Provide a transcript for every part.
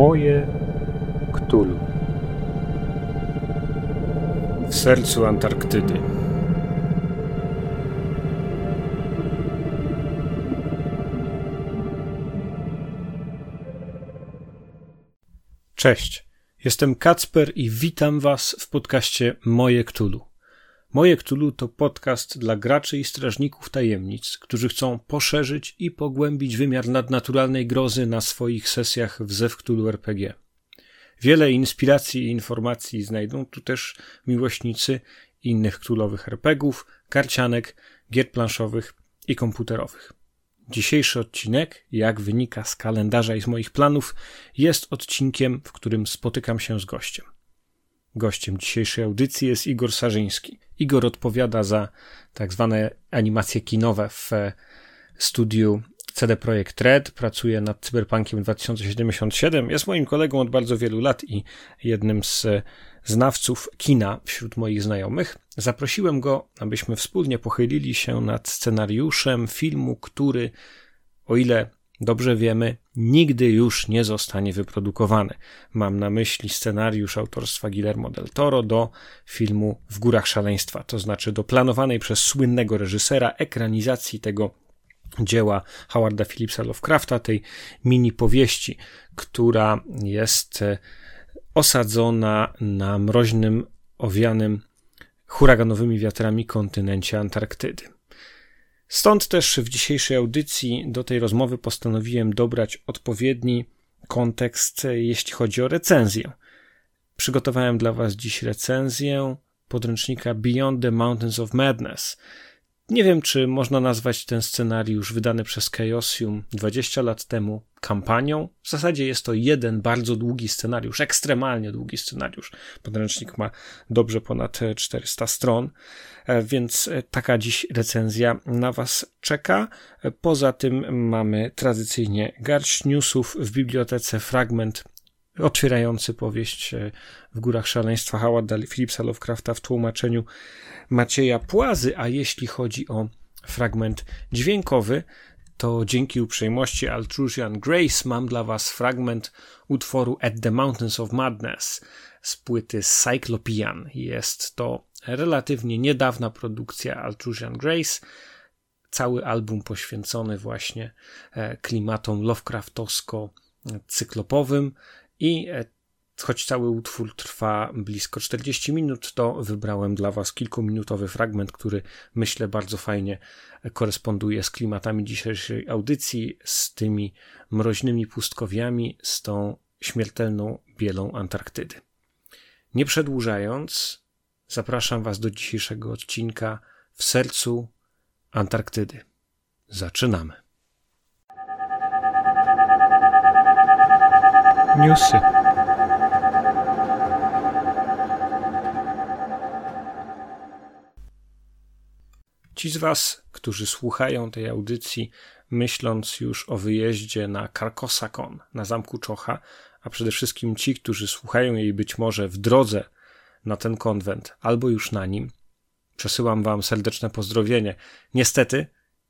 Moje Ktulu. W sercu Antarktydy. Cześć, jestem Kacper i witam Was w podcaście Moje Ktulu. Moje Ktulu to podcast dla graczy i strażników tajemnic, którzy chcą poszerzyć i pogłębić wymiar nadnaturalnej grozy na swoich sesjach w Zew Ktulu RPG. Wiele inspiracji i informacji znajdą tu też miłośnicy innych królowych RPGów, karcianek, gier planszowych i komputerowych. Dzisiejszy odcinek, jak wynika z kalendarza i z moich planów, jest odcinkiem, w którym spotykam się z gościem. Gościem dzisiejszej audycji jest Igor Sarzyński. Igor odpowiada za tak zwane animacje kinowe w studiu CD Projekt Red, pracuje nad Cyberpunkiem 2077. Jest moim kolegą od bardzo wielu lat i jednym z znawców kina wśród moich znajomych. Zaprosiłem go, abyśmy wspólnie pochylili się nad scenariuszem filmu, który, o ile dobrze wiemy, nigdy już nie zostanie wyprodukowany. Mam na myśli scenariusz autorstwa Guillermo del Toro do filmu W Górach Szaleństwa, to znaczy do planowanej przez słynnego reżysera ekranizacji tego dzieła Howarda Phillipsa Lovecrafta, tej mini powieści, która jest e, osadzona na mroźnym, owianym huraganowymi wiatrami kontynencie Antarktydy. Stąd też w dzisiejszej audycji do tej rozmowy postanowiłem dobrać odpowiedni kontekst, jeśli chodzi o recenzję. Przygotowałem dla Was dziś recenzję podręcznika Beyond the Mountains of Madness. Nie wiem, czy można nazwać ten scenariusz wydany przez Chaosium 20 lat temu kampanią. W zasadzie jest to jeden bardzo długi scenariusz, ekstremalnie długi scenariusz. Podręcznik ma dobrze ponad 400 stron, więc e, taka dziś recenzja na Was czeka. E, poza tym mamy tradycyjnie garść newsów w bibliotece fragment otwierający powieść w Górach Szaleństwa Howarda Phillipsa Lovecrafta w tłumaczeniu Macieja Płazy, a jeśli chodzi o fragment dźwiękowy, to dzięki uprzejmości Altrusian Grace mam dla Was fragment utworu At the Mountains of Madness z płyty Cyclopean. Jest to relatywnie niedawna produkcja Altrusian Grace, cały album poświęcony właśnie e, klimatom Lovecraftowsko-cyklopowym i e, choć cały utwór trwa blisko 40 minut, to wybrałem dla Was kilkuminutowy fragment, który myślę bardzo fajnie koresponduje z klimatami dzisiejszej audycji, z tymi mroźnymi pustkowiami, z tą śmiertelną bielą Antarktydy. Nie przedłużając, zapraszam Was do dzisiejszego odcinka w sercu Antarktydy. Zaczynamy. Newsy. Ci z Was, którzy słuchają tej audycji, myśląc już o wyjeździe na Karkosakon, na zamku Czocha, a przede wszystkim ci, którzy słuchają jej być może w drodze na ten konwent albo już na nim, przesyłam Wam serdeczne pozdrowienie. Niestety,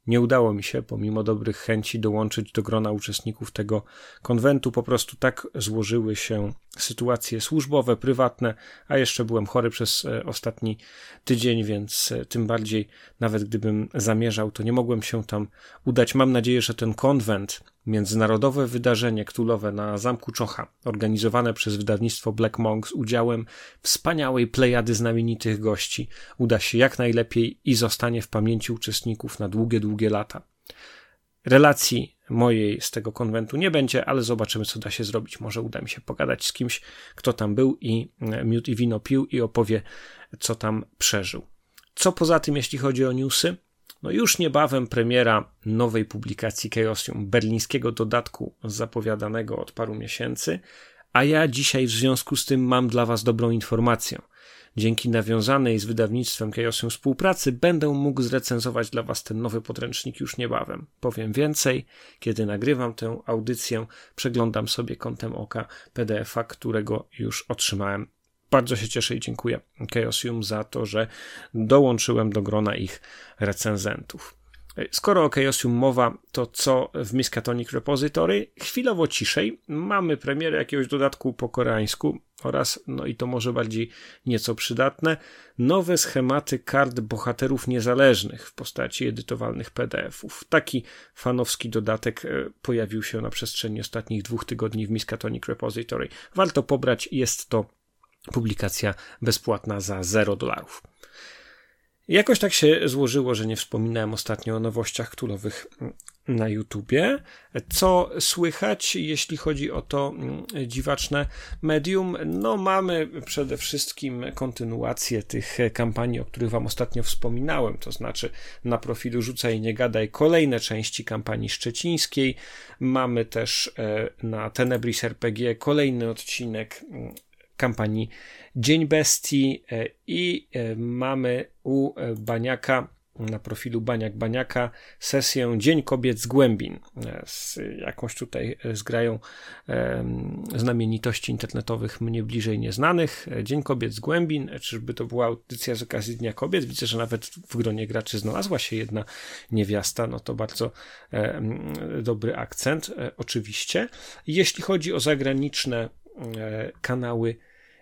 nie udało mi się, pomimo dobrych chęci, dołączyć do grona uczestników tego konwentu. Po prostu tak złożyły się sytuacje służbowe, prywatne, a jeszcze byłem chory przez e, ostatni tydzień, więc e, tym bardziej, nawet gdybym zamierzał, to nie mogłem się tam udać. Mam nadzieję, że ten konwent, międzynarodowe wydarzenie ktulowe na Zamku Czocha, organizowane przez wydawnictwo Black Monk z udziałem wspaniałej plejady znamienitych gości, uda się jak najlepiej i zostanie w pamięci uczestników na długie, długie lata. Relacji mojej z tego konwentu nie będzie, ale zobaczymy, co da się zrobić. Może uda mi się pogadać z kimś, kto tam był i e, miód i wino pił i opowie, co tam przeżył. Co poza tym, jeśli chodzi o newsy? No już niebawem premiera nowej publikacji Chaosium, berlińskiego dodatku zapowiadanego od paru miesięcy, a ja dzisiaj w związku z tym mam dla Was dobrą informację. Dzięki nawiązanej z wydawnictwem Chaosium współpracy będę mógł zrecenzować dla Was ten nowy podręcznik już niebawem. Powiem więcej, kiedy nagrywam tę audycję, przeglądam sobie kątem oka PDF-a, którego już otrzymałem. Bardzo się cieszę i dziękuję Chaosium za to, że dołączyłem do grona ich recenzentów. Skoro o Chaosium mowa, to co w Miskatonic Repository? Chwilowo ciszej. Mamy premierę jakiegoś dodatku po koreańsku oraz, no i to może bardziej nieco przydatne, nowe schematy kart bohaterów niezależnych w postaci edytowalnych PDF-ów. Taki fanowski dodatek e, pojawił się na przestrzeni ostatnich dwóch tygodni w Miskatonic Repository. Warto pobrać, jest to publikacja bezpłatna za 0 dolarów. Jakoś tak się złożyło, że nie wspominałem ostatnio o nowościach królowych na YouTubie. Co słychać, jeśli chodzi o to mm, dziwaczne medium? No, mamy przede wszystkim kontynuację tych kampanii, o których Wam ostatnio wspominałem, to znaczy na profilu Rzucaj Nie Gadaj kolejne części kampanii szczecińskiej. Mamy też e, na Tenebris RPG kolejny odcinek mm, kampanii Dzień Bestii e, i e, mamy u e, Baniaka na profilu Baniak Baniaka sesję Dzień Kobiet z Głębin z jakąś tutaj zgrają znamienitości internetowych mnie bliżej nieznanych. Dzień Kobiet z Głębin, czyżby to była audycja z okazji Dnia Kobiet? Widzę, że nawet w gronie graczy znalazła się jedna niewiasta, no to bardzo dobry akcent, oczywiście. Jeśli chodzi o zagraniczne kanały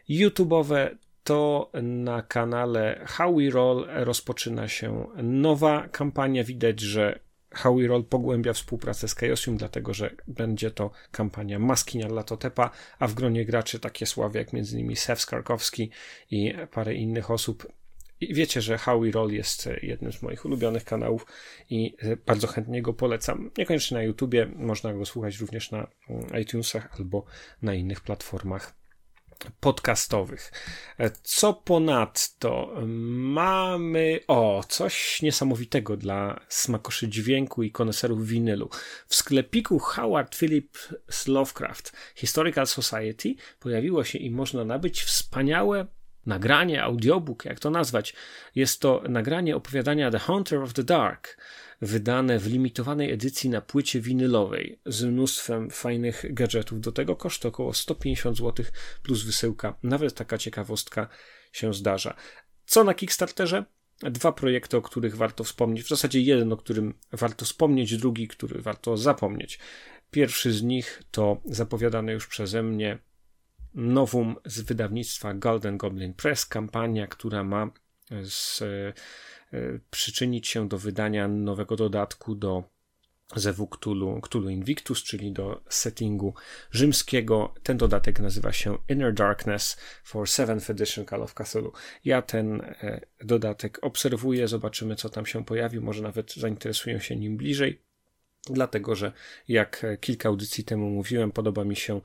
YouTube'owe, to na kanale How We Roll rozpoczyna się nowa kampania. Widać, że How We Roll pogłębia współpracę z Chaosium, dlatego że będzie to kampania Maskinia Latotepa, a w gronie graczy takie sławy jak m.in. Sef Skarkowski i parę innych osób. I wiecie, że How We Roll jest jednym z moich ulubionych kanałów i bardzo chętnie go polecam. Niekoniecznie na YouTubie, można go słuchać również na iTunesach albo na innych platformach podcastowych. Co ponadto mamy, o, coś niesamowitego dla smakoszy dźwięku i koneserów winylu. W sklepiku Howard Phillips Lovecraft Historical Society pojawiło się i można nabyć wspaniałe nagranie, audiobook, jak to nazwać. Jest to nagranie opowiadania The Hunter of the Dark wydane w limitowanej edycji na płycie winylowej z mnóstwem fajnych gadżetów. Do tego koszt około 150 zł plus wysyłka. Nawet taka ciekawostka się zdarza. Co na Kickstarterze? Dwa projekty, o których warto wspomnieć. W zasadzie jeden, o którym warto wspomnieć, drugi, który warto zapomnieć. Pierwszy z nich to zapowiadane już przeze mnie nowum z wydawnictwa Golden Goblin Press, kampania, która ma z E, przyczynić się do wydania nowego dodatku do Zewu Cthulhu, Cthulhu Invictus, czyli do settingu rzymskiego. Ten dodatek nazywa się Inner Darkness for 7th Edition Call of Cthulhu. Ja ten e, dodatek obserwuję, zobaczymy co tam się pojawi, może nawet zainteresuję się nim bliżej dlatego że jak kilka audycji temu mówiłem, podoba mi się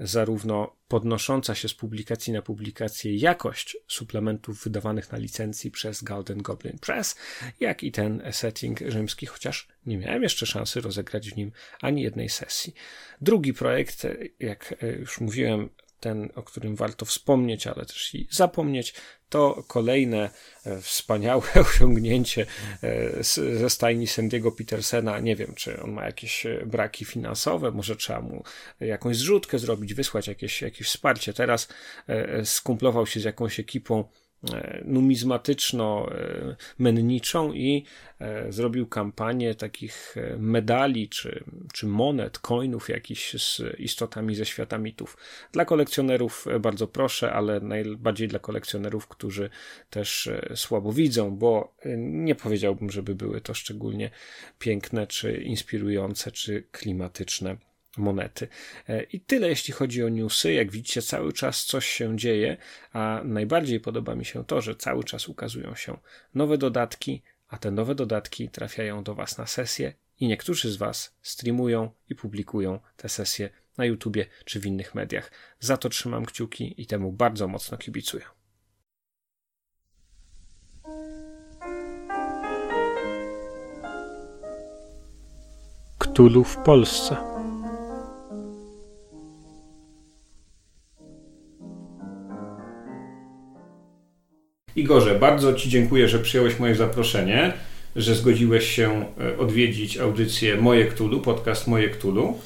zarówno podnosząca się z publikacji na publikację jakość suplementów wydawanych na licencji przez Golden Goblin Press, jak i ten setting rzymski, chociaż nie miałem jeszcze szansy rozegrać w nim ani jednej sesji. Drugi projekt, jak już mówiłem, ten, o którym warto wspomnieć, ale też i zapomnieć, to kolejne e, wspaniałe osiągnięcie e, ze stajni Sandiego Petersena. Nie wiem, czy on ma jakieś e, braki finansowe, może trzeba mu jakąś zrzutkę zrobić, wysłać jakieś, jakieś wsparcie. Teraz skumplował się z jakąś ekipą numizmatyczno-menniczą e, i e, zrobił kampanię takich medali czy, czy monet, coinów jakichś z istotami ze świata mitów. Dla kolekcjonerów bardzo proszę, ale najbardziej dla kolekcjonerów, którzy też słabo widzą, bo nie powiedziałbym, żeby były to szczególnie piękne, czy inspirujące, czy klimatyczne monety. E, I tyle, jeśli chodzi o newsy. Jak widzicie, cały czas coś się dzieje, a najbardziej podoba mi się to, że cały czas ukazują się nowe dodatki, a te nowe dodatki trafiają do Was na sesję i niektórzy z Was streamują i publikują te sesje na YouTubie czy w innych mediach. Za to trzymam kciuki i temu bardzo mocno kibicuję. Ktulu w Polsce. Igorze, bardzo Ci dziękuję, że przyjąłeś moje zaproszenie, że zgodziłeś się e, odwiedzić audycję Moje Ktulu, podcast Moje Ktulu.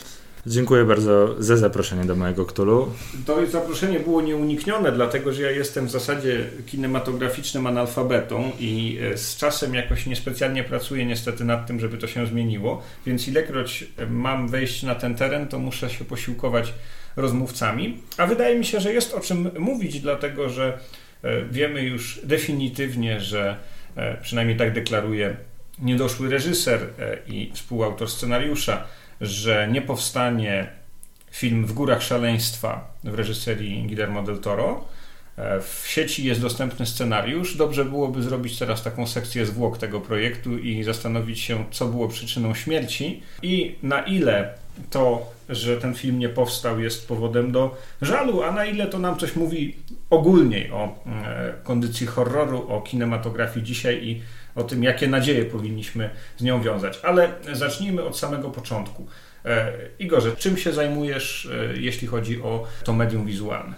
Dziękuję bardzo za zaproszenie do mojego Ktulu. To zaproszenie było nieuniknione, dlatego że ja jestem w zasadzie kinematograficznym analfabetą i e, z czasem jakoś niespecjalnie pracuję niestety nad tym, żeby to się zmieniło, więc ilekroć mam wejść na ten teren, to muszę się posiłkować rozmówcami. A wydaje mi się, że jest o czym mówić, dlatego że e, wiemy już definitywnie, że e, przynajmniej tak deklaruje niedoszły reżyser i współautor scenariusza, że nie powstanie film W Górach Szaleństwa w reżyserii Guillermo del Toro. E, w sieci jest dostępny scenariusz. Dobrze byłoby zrobić teraz taką sekcję zwłok tego projektu i zastanowić się, co było przyczyną śmierci i na ile to, że ten film nie powstał, jest powodem do żalu, a na ile to nam coś mówi ogólniej o e, kondycji horroru, o kinematografii dzisiaj i o tym, jakie nadzieje powinniśmy z nią wiązać. Ale zacznijmy od samego początku. E, Igorze, czym się zajmujesz, e, jeśli chodzi o to medium wizualne?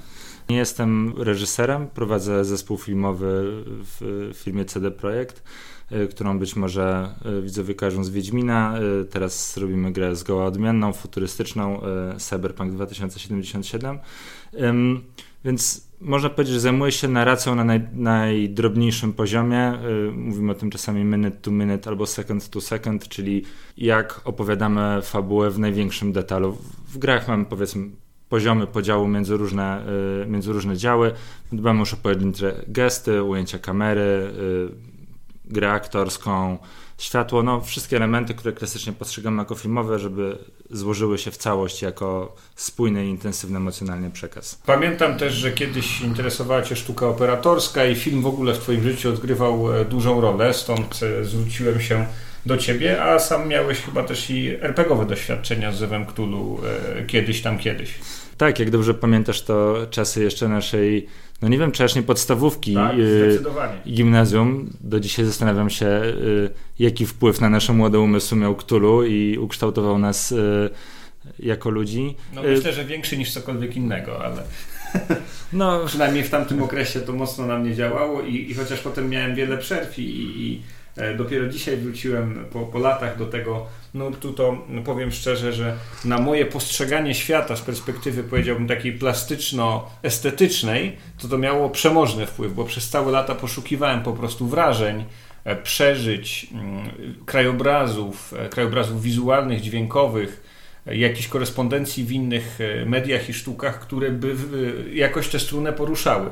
Nie jestem reżyserem, prowadzę zespół filmowy w firmie CD Projekt, którą być może widzowie kojarzą z Wiedźmina. Teraz robimy grę zgoła odmienną, futurystyczną, Cyberpunk 2077. Więc można powiedzieć, że zajmuje się narracją na naj, najdrobniejszym poziomie. Y, mówimy o tym czasami minute to minute albo second to second, czyli jak opowiadamy fabułę w największym detalu. W grach mamy powiedzmy poziomy podziału między różne, y, między różne działy. Dbamy już o pojedyncze gesty, ujęcia kamery, y, grę aktorską, światło, no wszystkie elementy, które klasycznie postrzegamy jako filmowe, żeby złożyły się w całość jako spójny i intensywny emocjonalnie przekaz. Pamiętam też, że kiedyś interesowała Cię sztuka operatorska i film w ogóle w Twoim życiu odgrywał e, dużą rolę, stąd e, zwróciłem się do Ciebie, a sam miałeś chyba też i RPGowe doświadczenia z Zewem Cthulhu e, kiedyś tam kiedyś. Tak, jak dobrze pamiętasz, to czasy jeszcze naszej no nie wiem, czy aż nie podstawówki tak, i gimnazjum. Do dzisiaj zastanawiam się, y, jaki wpływ na nasze młode umysły miał Ktulu i ukształtował nas jako ludzi. No myślę, że większy niż cokolwiek innego, ale no. przynajmniej w tamtym okresie to mocno na mnie działało i, i chociaż potem miałem wiele przerw i, i E, dopiero dzisiaj wróciłem po, po latach do tego nurtu, to powiem szczerze, że na moje postrzeganie świata z perspektywy, powiedziałbym, takiej plastyczno-estetycznej, to to miało przemożny wpływ, bo przez całe lata poszukiwałem po prostu wrażeń, e, przeżyć, mm, krajobrazów, e, krajobrazów wizualnych, dźwiękowych, jakiejś korespondencji w innych mediach i sztukach, które by jakoś tę strunę poruszały.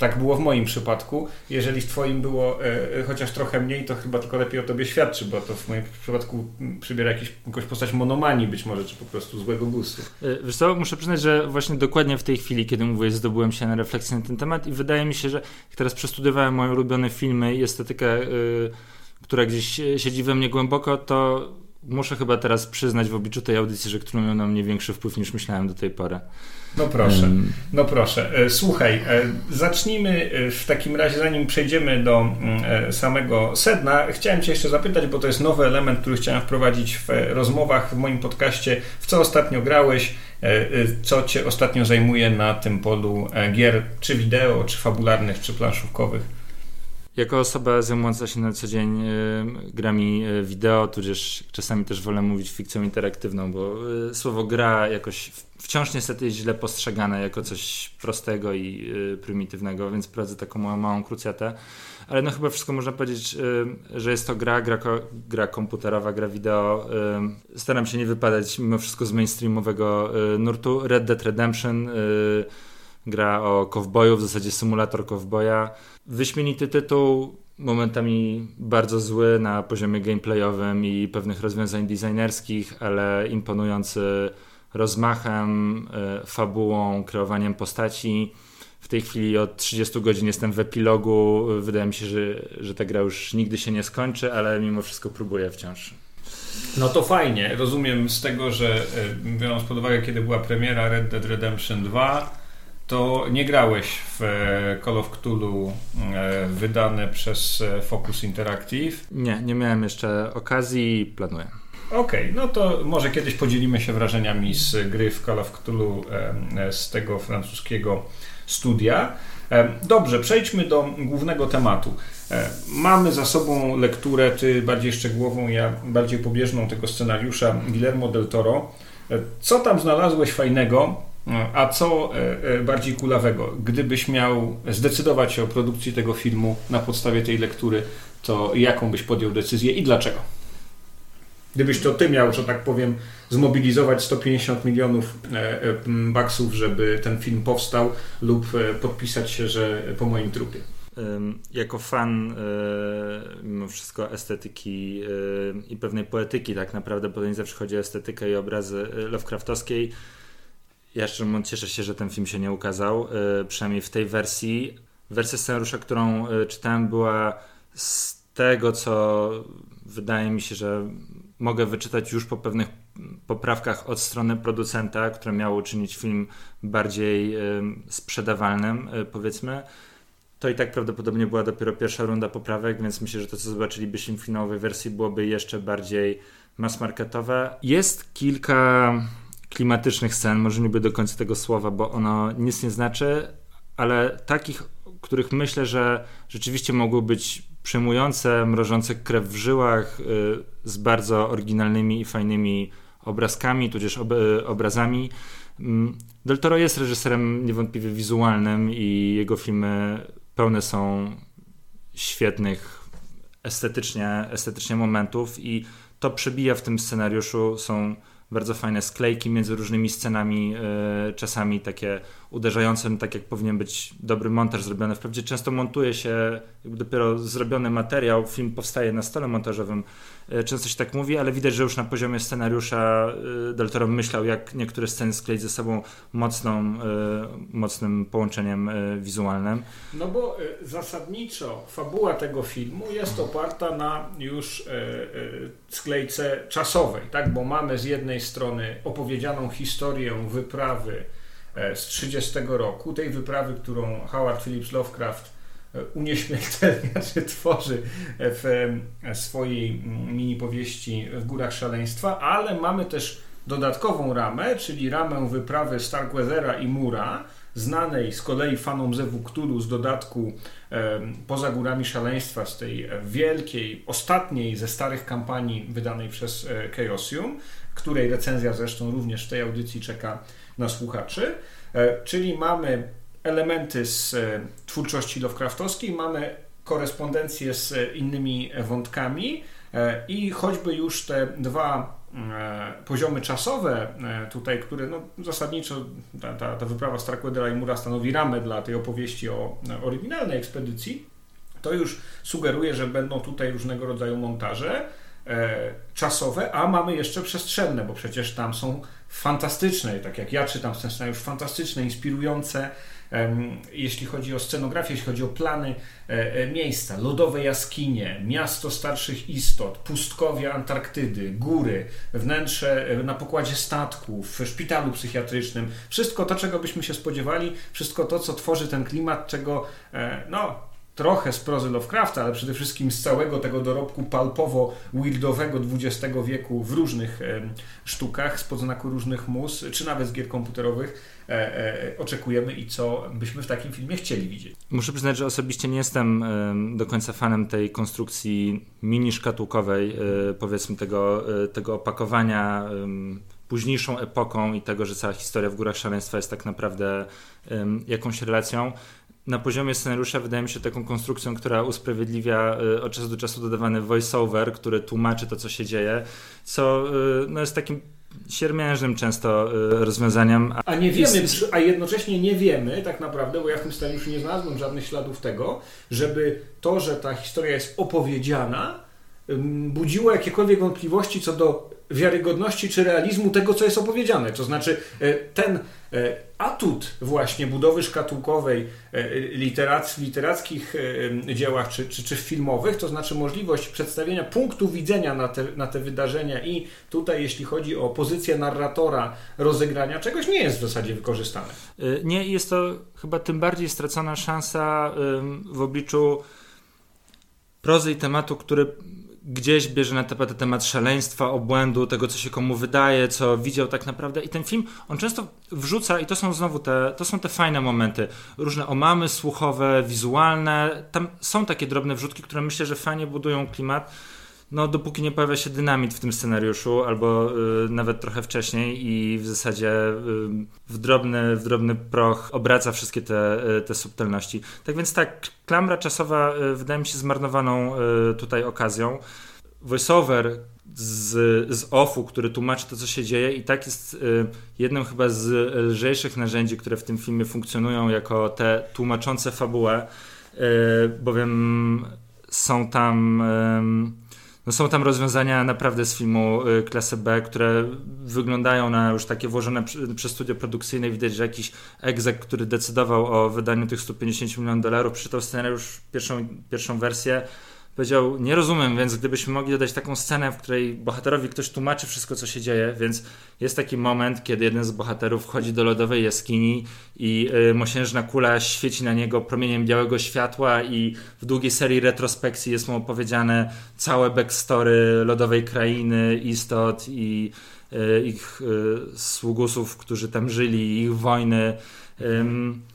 Tak było w moim przypadku. Jeżeli w Twoim było e, e, chociaż trochę mniej, to chyba tylko lepiej o Tobie świadczy, bo to w moim przypadku przybiera jakiś, jakąś postać monomanii być może, czy po prostu złego gustu. E, wiesz co, muszę przyznać, że właśnie dokładnie w tej chwili, kiedy mówię, zdobyłem się na refleksję na ten temat i wydaje mi się, że jak teraz przestudiowałem moje ulubione filmy i estetykę, yy, która gdzieś siedzi we mnie głęboko, to muszę chyba teraz przyznać w obliczu tej audycji, że które miał na mnie większy wpływ niż myślałem do tej pory. No proszę, no proszę. E, słuchaj, e, zacznijmy e, w takim razie, zanim przejdziemy do mm, samego sedna, chciałem Cię jeszcze zapytać, bo to jest nowy element, który chciałem wprowadzić w rozmowach w moim podcaście. W co ostatnio grałeś? Co Cię ostatnio zajmuje na tym polu gier, czy wideo, czy fabularnych, czy planszówkowych? Jako osoba zajmująca się na co dzień grami wideo, tudzież czasami też wolę mówić fikcją interaktywną, bo słowo gra jakoś wciąż niestety jest źle postrzegane jako coś prostego i prymitywnego, więc prowadzę taką małą, małą krucjatę. Ale no chyba wszystko można powiedzieć, że jest to gra, gra, gra komputerowa, gra wideo. Staram się nie wypadać mimo wszystko z mainstreamowego nurtu. Red Dead Redemption gra o kowboju, w zasadzie symulator kowboja. Wyśmienity tytuł, momentami bardzo zły na poziomie gameplayowym i pewnych rozwiązań designerskich, ale imponujący rozmachem, e, fabułą, kreowaniem postaci. W tej chwili od 30 godzin jestem w epilogu. Wydaje mi się, że, że ta gra już nigdy się nie skończy, ale mimo wszystko próbuję wciąż. No to fajnie. Rozumiem z tego, że e, biorąc pod uwagę, kiedy była premiera Red Dead Redemption 2, to nie grałeś w e, Call of Cthulhu wydane przez Focus Interactive? Nie, nie miałem jeszcze okazji i planuję. Okej, okay, no to może kiedyś podzielimy się wrażeniami z gry w Call of Cthulhu z tego francuskiego studia. Dobrze, przejdźmy do głównego tematu. Mamy za sobą lekturę, ty bardziej szczegółową, ja bardziej pobieżną tego scenariusza Guillermo del Toro. Co tam znalazłeś fajnego, a co bardziej kulawego? Gdybyś miał zdecydować się o produkcji tego filmu na podstawie tej lektury, to jaką byś podjął decyzję i dlaczego? Gdybyś to ty miał, że tak powiem, zmobilizować 150 milionów e, e, baksów, żeby ten film powstał, lub e, podpisać się, że po moim trupie. Jako fan mimo wszystko estetyki i pewnej poetyki, tak naprawdę, bo to nie zawsze chodzi o estetykę i obrazy Lovecraftowskiej. Ja szczerze cieszę się, że ten film się nie ukazał, przynajmniej w tej wersji. Wersja scenariusza, którą czytałem, była z tego, co wydaje mi się, że mogę wyczytać już po pewnych poprawkach od strony producenta, które miało uczynić film bardziej sprzedawalnym, e, powiedzmy. To i tak prawdopodobnie była dopiero pierwsza runda poprawek, więc myślę, że to, co zobaczylibyśmy w finałowej wersji, byłoby jeszcze bardziej mass marketowe. Jest kilka klimatycznych scen, może nie do końca tego słowa, bo ono nic nie znaczy, ale takich, których myślę, że rzeczywiście mogły być przejmujące, mrożące krew w żyłach, y, z bardzo oryginalnymi i fajnymi obrazkami, tudzież ob y, obrazami. Mm, Del Toro jest reżyserem niewątpliwie wizualnym i jego filmy pełne są świetnych estetycznie, estetycznie momentów i to przebija w tym scenariuszu. Są bardzo fajne sklejki między różnymi scenami, e, czasami takie uderzające, tak jak powinien być dobry montaż zrobiony. Wprawdzie często montuje się dopiero zrobiony materiał, film powstaje na stole montażowym, e, często się tak mówi, ale widać, że już na poziomie scenariusza e, Del Toro myślał, jak niektóre sceny skleić ze sobą mocną, mocnym połączeniem wizualnym. No bo zasadniczo fabuła tego filmu jest oparta na już sklejce czasowej, tak? bo mamy z jednej strony opowiedzianą historię wyprawy e, z 30 roku, tej wyprawy, którą Howard Phillips Lovecraft e, unieśmiertelnia, czy tworzy w e, swojej mini powieści w Górach Szaleństwa, ale mamy też dodatkową ramę, czyli ramę wyprawy Starkweathera i Mura, znanej z kolei fanom Zewu Cthulhu z dodatku e, Poza Górami Szaleństwa, z tej wielkiej, ostatniej ze starych kampanii wydanej przez e, Chaosium, której recenzja zresztą również w tej audycji czeka na słuchaczy. E, czyli mamy elementy z e, twórczości Lovecraftowskiej, mamy korespondencję z innymi wątkami e, i choćby już te dwa E, poziomy czasowe e, tutaj, które no, zasadniczo ta, ta, ta wyprawa Starkweathera i Mura stanowi ramę dla tej opowieści o e, oryginalnej ekspedycji, to już sugeruje, że będą tutaj różnego rodzaju montaże czasowe, a mamy jeszcze przestrzenne, bo przecież tam są fantastyczne, tak jak ja czytam ten scenariusz, fantastyczne, inspirujące jeśli chodzi o scenografię, jeśli chodzi o plany e, e, miejsca, lodowe jaskinie, miasto starszych istot, pustkowie Antarktydy, góry, wnętrze e, na pokładzie statku, w szpitalu psychiatrycznym, wszystko to, czego byśmy się spodziewali, wszystko to, co tworzy ten klimat, czego no, trochę z prozy Lovecrafta, ale przede wszystkim z całego tego dorobku palpowo-wildowego XX wieku w różnych e, sztukach, z znaku różnych mus, czy nawet z gier komputerowych e, e, oczekujemy i co byśmy w takim filmie chcieli widzieć. Muszę przyznać, że osobiście nie jestem do końca fanem tej konstrukcji mini szkatułkowej, powiedzmy tego, tego opakowania późniejszą epoką i tego, że cała historia w Górach Szaleństwa jest tak naprawdę jakąś relacją na poziomie scenariusza wydaje mi się taką konstrukcją, która usprawiedliwia y, od czasu do czasu dodawany voiceover, który tłumaczy to, co się dzieje, co y, no, jest takim siermiężnym często y, rozwiązaniem. A nie wiemy, a jednocześnie nie wiemy tak naprawdę, bo ja w tym scenariuszu nie znalazłem żadnych śladów tego, żeby to, że ta historia jest opowiedziana, budziło jakiekolwiek wątpliwości co do wiarygodności czy realizmu tego, co jest opowiedziane. To znaczy, ten E, atut właśnie budowy szkatułkowej e, literac, literackich e, dziełach czy, czy, czy filmowych, to znaczy możliwość przedstawienia punktu widzenia na te, na te wydarzenia i tutaj jeśli chodzi o pozycję narratora rozegrania czegoś nie jest w zasadzie wykorzystane. Nie, jest to chyba tym bardziej stracona szansa w obliczu prozy i tematu, który gdzieś bierze na tapetę temat szaleństwa, obłędu, tego, co się komu wydaje, co widział tak naprawdę. I ten film, on często wrzuca, i to są znowu te, to są te fajne momenty, różne omamy słuchowe, wizualne. Tam są takie drobne wrzutki, które myślę, że fajnie budują klimat. No dopóki nie pojawia się dynamit w tym scenariuszu, albo y, nawet trochę wcześniej i w zasadzie y, w, drobny, w drobny proch obraca wszystkie te, y, te subtelności. Tak więc tak, klamra czasowa y, wydaje mi się zmarnowaną y, tutaj okazją. Voiceover z, z offu, który tłumaczy to, co się dzieje i tak jest y, jednym chyba z lżejszych narzędzi, które w tym filmie funkcjonują jako te tłumaczące fabułę, bowiem są tam no są tam rozwiązania naprawdę z filmu y, klasy B, które wyglądają na już takie włożone przez studio produkcyjne. Widać, że jakiś egzek, który decydował o wydaniu tych 150 milionów dolarów, przeczytał scenariusz, pierwszą, pierwszą wersję, powiedział, nie rozumiem, więc gdybyśmy mogli dodać taką scenę, w której bohaterowi ktoś tłumaczy wszystko, co się dzieje, więc jest taki moment, kiedy jeden z bohaterów wchodzi do lodowej jaskini i y, mosiężna kula świeci na niego promieniem białego światła i w długiej serii retrospekcji jest mu opowiedziane całe backstory lodowej krainy, istot i y, ich y, sługusów, którzy tam żyli, ich wojny.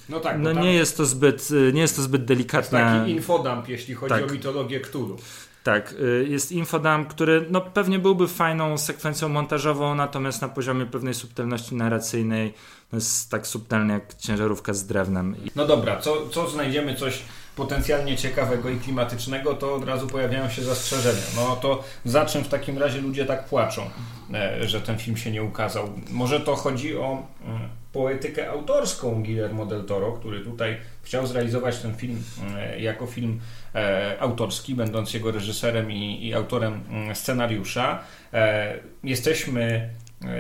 No tak. No nie jest to zbyt, y, nie jest to zbyt delikatne. Jest taki infodump, jeśli chodzi tak. o mitologię Cthulhu. Tak, y, jest infodump, który no, pewnie byłby fajną sekwencją montażową, natomiast na poziomie pewnej subtelności narracyjnej no jest tak subtelny jak ciężarówka z drewnem. No dobra, co, co znajdziemy coś potencjalnie ciekawego i klimatycznego, to od razu pojawiają się zastrzeżenia. No to za czym w takim razie ludzie tak płaczą, e, że ten film się nie ukazał? Może to chodzi o mm, poetykę autorską Guillermo del Toro, który tutaj chciał zrealizować ten film e, jako film e, autorski, będąc jego reżyserem i, i autorem mm, scenariusza. Jesteśmy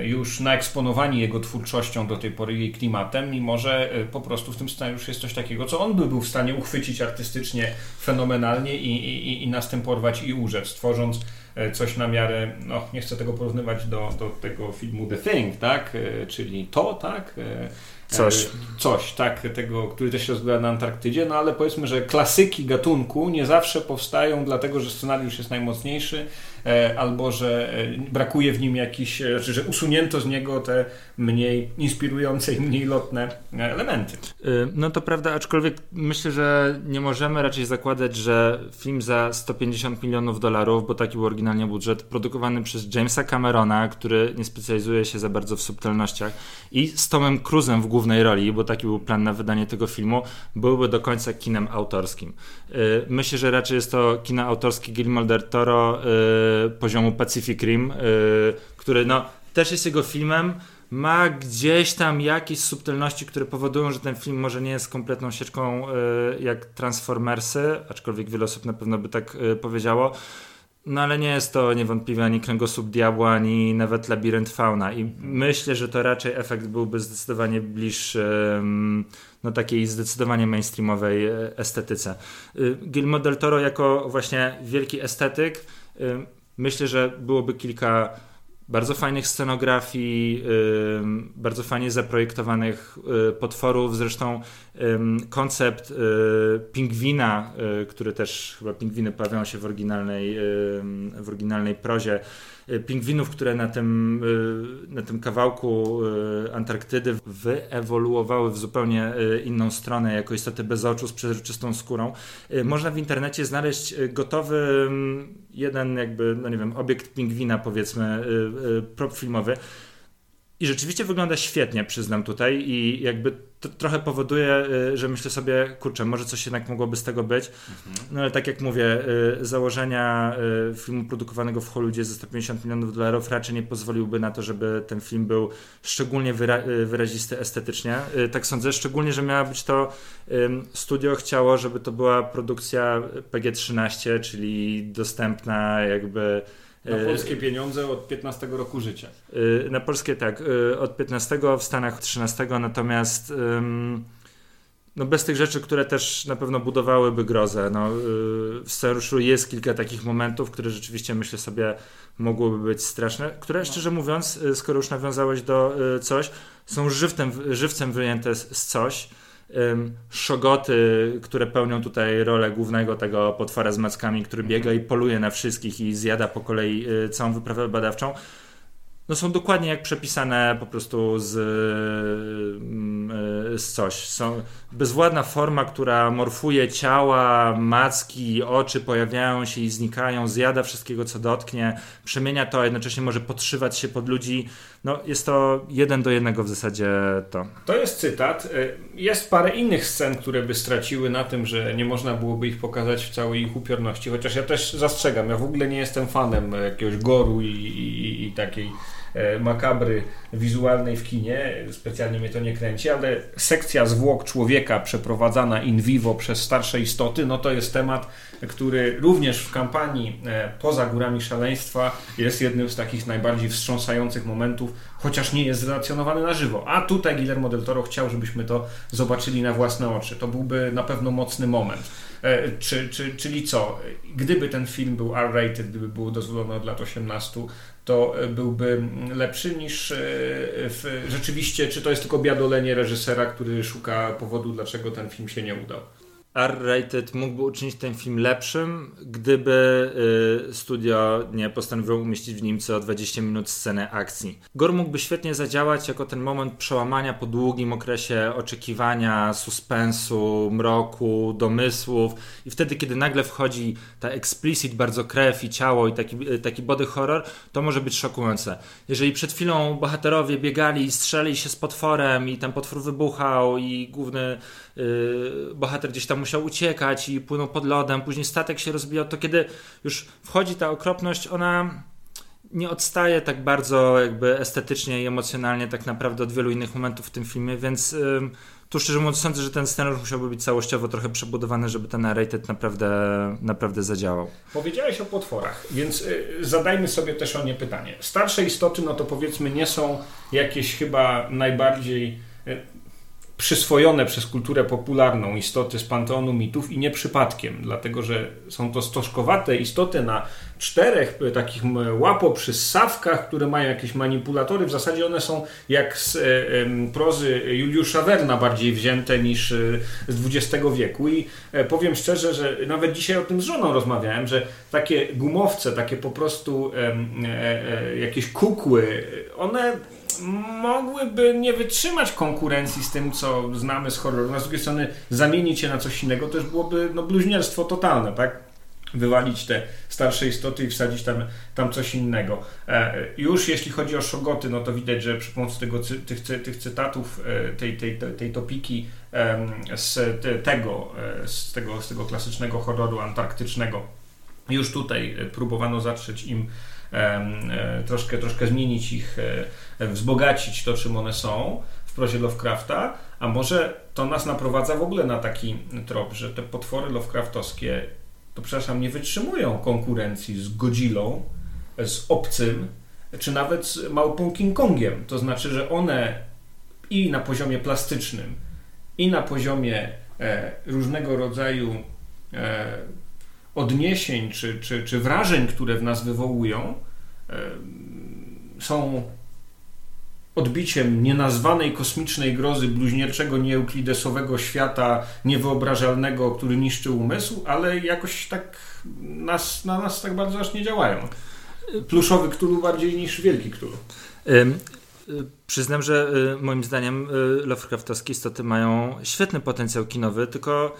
już naeksponowani jego twórczością do tej pory, jej klimatem, mimo że po prostu w tym scenariuszu jest coś takiego, co on by był w stanie uchwycić artystycznie, fenomenalnie i, i, i nas tym porwać i urzec, tworząc E, coś na miarę, no nie chcę tego porównywać do, do tego filmu The Thing, tak, e, czyli to, tak, e, Coś. Coś, tak, tego, który też się rozgrywa na Antarktydzie, no ale powiedzmy, że klasyki gatunku nie zawsze powstają dlatego, że scenariusz jest najmocniejszy, E, albo że e, brakuje w nim jakiś, e, znaczy, że usunięto z niego te mniej inspirujące i mniej lotne elementy. No to prawda, aczkolwiek myślę, że nie możemy raczej zakładać, że film za 150 milionów dolarów, bo taki był oryginalnie budżet, produkowany przez Jamesa Camerona, który nie specjalizuje się za bardzo w subtelnościach i z Tomem Cruzem w głównej roli, bo taki był plan na wydanie tego filmu, byłby do końca kinem autorskim. Myślę, że raczej jest to kino autorskie Guillermo del Toro, poziomu Pacific Rim, y, który no, też jest jego filmem, ma gdzieś tam jakieś subtelności, które powodują, że ten film może nie jest kompletną sieczką y, jak Transformersy, aczkolwiek wiele osób na pewno by tak y, powiedziało. No ale nie jest to niewątpliwie ani kręgosłup diabła, ani nawet labirynt fauna. I myślę, że to raczej efekt byłby zdecydowanie bliższy no, takiej zdecydowanie mainstreamowej estetyce. Guillermo del Toro jako właśnie wielki estetyk Myślę, że byłoby kilka bardzo fajnych scenografii, bardzo fajnie zaprojektowanych y, potworów. Zresztą koncept y, pingwina, y, który też chyba pingwiny pojawiają się w oryginalnej, w oryginalnej prozie, pingwinów, które na tym, y, na tym kawałku y, Antarktydy wyewoluowały w zupełnie inną stronę, jako istoty bez oczu z przezroczystą skórą. Można w internecie znaleźć gotowy mm, jeden jakby, no nie wiem, obiekt pingwina powiedzmy, prop filmowy, i rzeczywiście wygląda świetnie, przyznam tutaj, i jakby to trochę powoduje, y, że myślę sobie, kurczę, może coś jednak mogłoby z tego być. Mhm. No ale tak jak mówię, y, założenia y, filmu produkowanego w Hollywoodzie za 150 milionów dolarów raczej nie pozwoliłby na to, żeby ten film był szczególnie wyra wyrazisty estetycznie. Tak sądzę, szczególnie, że miała być to studio chciało, żeby to była produkcja PG-13, czyli dostępna jakby na e, polskie pieniądze od 15 roku życia. E, na polskie tak, e, od 15, w Stanach 13, natomiast no bez tych rzeczy, które też na pewno budowałyby grozę. No, w scenariuszu jest kilka takich momentów, które rzeczywiście myślę sobie mogłyby być straszne, które no. szczerze mówiąc, skoro już nawiązałeś do coś, są żywcem, żywcem wyjęte z coś szogoty, które pełnią tutaj rolę głównego tego potwora z mackami, który biega i poluje na wszystkich i zjada po kolei y, całą wyprawę badawczą. no są dokładnie jak przepisane po prostu z, e, z coś. Są bezwładna forma, która morfuje ciała, macki, oczy pojawiają się i znikają, zjada wszystkiego, co dotknie, przemienia to, a jednocześnie może podszywać się pod ludzi. No, jest to jeden do jednego w zasadzie to. To jest cytat. Jest parę innych scen, które by straciły na tym, że nie można byłoby ich pokazać w całej ich upiorności, chociaż ja też zastrzegam, ja w ogóle nie jestem fanem jakiegoś goru i, i, i takiej makabry wizualnej w kinie, specjalnie mnie to nie kręci, ale sekcja zwłok człowieka przeprowadzana in vivo przez starsze istoty, no to jest temat, który również w kampanii e, Poza Górami Szaleństwa jest jednym z takich najbardziej wstrząsających momentów, chociaż nie jest zrelacjonowany na żywo. A tutaj Guillermo del Toro chciał, żebyśmy to zobaczyli na własne oczy. To byłby na pewno mocny moment. E, czy, czy, czyli co? Gdyby ten film był R-rated, gdyby było dozwolone od lat 18, to byłby lepszy niż e, w, rzeczywiście, czy to jest tylko biadolenie reżysera, który szuka powodu, dlaczego ten film się nie udał. R-rated mógłby uczynić ten film lepszym, gdyby y, studio nie postanowiło umieścić w nim co 20 minut sceny akcji. Gore mógłby świetnie zadziałać jako ten moment przełamania po długim okresie oczekiwania, suspensu, mroku, domysłów i wtedy, kiedy nagle wchodzi ta explicit bardzo krew i ciało i taki, y, taki body horror, to może być szokujące. Jeżeli przed chwilą bohaterowie biegali i strzeli się z potworem i ten potwór wybuchał i główny y, bohater gdzieś tam musiał uciekać i płynął pod lodem, później statek się rozbijał, to kiedy już wchodzi ta okropność, ona nie odstaje tak bardzo jakby estetycznie i emocjonalnie tak naprawdę od wielu innych momentów w tym filmie, więc yy, tu szczerze mówiąc sądzę, że ten scenariusz musiałby być całościowo trochę przebudowany, żeby ten narrated naprawdę, naprawdę zadziałał. Powiedziałeś o potworach, więc y, zadajmy sobie też o nie pytanie. Starsze istoty, no to powiedzmy nie są jakieś chyba najbardziej y, przyswojone przez kulturę popularną istoty z panteonu mitów i nie przypadkiem, dlatego że są to stożkowate istoty na czterech e, takich łapoprzyssawkach, które mają jakieś manipulatory. W zasadzie one są jak z e, prozy Juliusza Werna bardziej wzięte niż e, z XX wieku i powiem szczerze, że nawet dzisiaj o tym z żoną rozmawiałem, że takie gumowce, takie po prostu jakieś kukły, one mogłyby nie wytrzymać konkurencji z tym, co znamy z horroru. Na drugiej strony zamienić je na coś innego też byłoby no, bluźnierstwo totalne, tak? Wywalić te starsze istoty i wsadzić tam, tam coś innego. E, już jeśli chodzi o szogoty, no to widać, że przy pomocy tego, tych, tych cytatów, e, tej, tej, tej topiki e, z te, tego, z tego, z tego klasycznego horroru antarktycznego, już tutaj próbowano zatrzeć im E, troszkę, troszkę zmienić ich, e, wzbogacić to, czym one są w prozie Lovecrafta, a może to nas naprowadza w ogóle na taki trop, że te potwory Lovecraftowskie, to przepraszam, nie wytrzymują konkurencji z Godzillą, z Obcym, czy nawet z małpą King Kongiem. To znaczy, że one i na poziomie plastycznym, i na poziomie e, różnego rodzaju odniesień czy, czy, czy wrażeń, które w nas wywołują, są odbiciem nienazwanej kosmicznej grozy bluźnierczego, nieuklidesowego świata niewyobrażalnego, który niszczy umysł, ale jakoś tak nas, na nas tak bardzo aż nie działają. Pluszowy Ktulu bardziej niż wielki Ktulu. Przyznam, że y, moim zdaniem y, Lovecraftowskie istoty mają świetny potencjał kinowy, tylko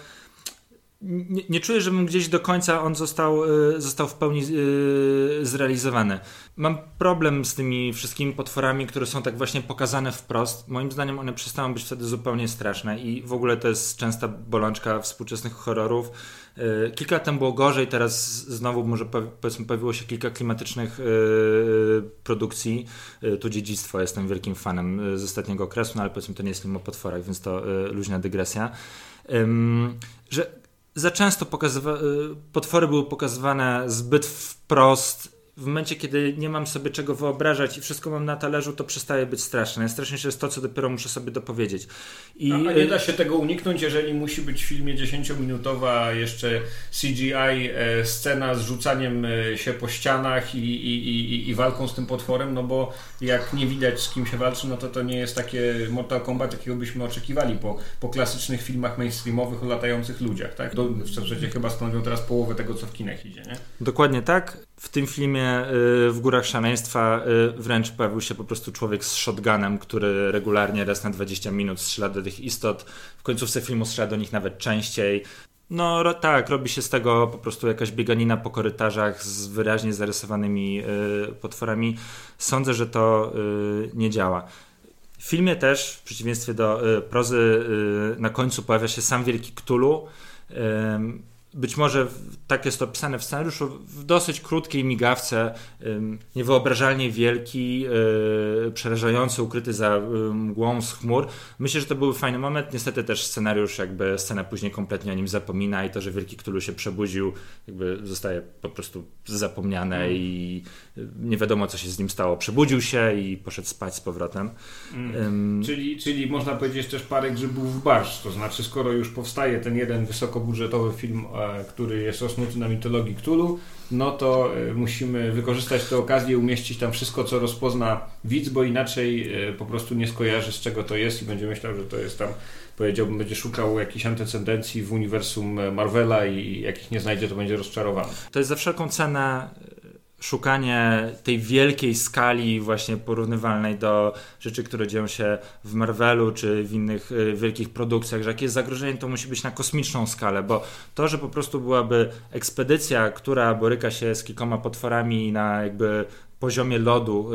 nie, nie, czuję, żebym gdzieś do końca on został, y, został w pełni y, zrealizowany. Mam problem z tymi wszystkimi potworami, które są tak właśnie pokazane wprost. Moim zdaniem one przestają być wtedy zupełnie straszne i w ogóle to jest częsta bolączka współczesnych horrorów. Y, kilka lat temu było gorzej, teraz znowu może powiedzmy pojawiło się kilka klimatycznych produkcji. Tu dziedzictwo, jestem wielkim fanem z ostatniego okresu, no ale powiedzmy to nie jest film o potworach, więc to luźna dygresja. Że za często pokazywa- y, potwory były pokazywane zbyt wprost w momencie, kiedy nie mam sobie czego wyobrażać i wszystko mam na talerzu, to przestaje być straszne. Najstraszniejsze jest to, co dopiero muszę sobie dopowiedzieć. I... A, nie da się tego uniknąć, jeżeli musi być w filmie 10-minutowa jeszcze CGI e, scena z rzucaniem e, się po ścianach i, i, i, i, walką z tym potworem, no bo jak nie widać z kim się walczy, no to to nie jest takie Mortal Kombat, jakiego byśmy oczekiwali po, po klasycznych filmach mainstreamowych o latających ludziach, tak? Do, w zasadzie chyba stanowią teraz połowę tego, co w kinach idzie, nie? Dokładnie tak w tym filmie w Górach Szaleństwa wręcz pojawił się po prostu człowiek z shotgunem, który regularnie raz na 20 minut strzela do tych istot. W końcówce filmu strzela do nich nawet częściej. No ro, tak, robi się z tego po prostu jakaś bieganina po korytarzach z wyraźnie zarysowanymi y, potworami. Sądzę, że to y, nie działa. W filmie też, w przeciwieństwie do y, prozy, y, na końcu pojawia się sam Wielki Ktulu być może tak jest to opisane w scenariuszu, w dosyć krótkiej migawce, niewyobrażalnie wielki, e, przerażający, ukryty za mgłą z chmur. Myślę, że to był fajny moment. Niestety też scenariusz, jakby scena później kompletnie o nim zapomina i to, że Wielki Ktulu się przebudził, jakby zostaje po prostu zapomniane mm. i nie wiadomo, co się z nim stało. Przebudził się i poszedł spać z powrotem. Mm. Um, czyli, czyli można powiedzieć też parę grzybów w barsz, to znaczy skoro już powstaje ten jeden wysokobudżetowy film e, który jest osnuty na mitologii Cthulhu, no to e, musimy wykorzystać tę okazję umieścić tam wszystko, co rozpozna widz, bo inaczej e, po prostu nie skojarzy, z czego to jest i będzie myślał, że to jest tam, powiedziałbym, będzie szukał jakichś antecedencji w uniwersum Marvela i jak ich nie znajdzie, to będzie rozczarowany. To jest za wszelką cenę szukanie tej wielkiej skali właśnie porównywalnej do rzeczy, które dzieją się w Marvelu czy w innych y, wielkich produkcjach, że jak jest zagrożenie, to musi być na kosmiczną skalę, bo to, że po prostu byłaby ekspedycja, która boryka się z kilkoma potworami na jakby poziomie lodu,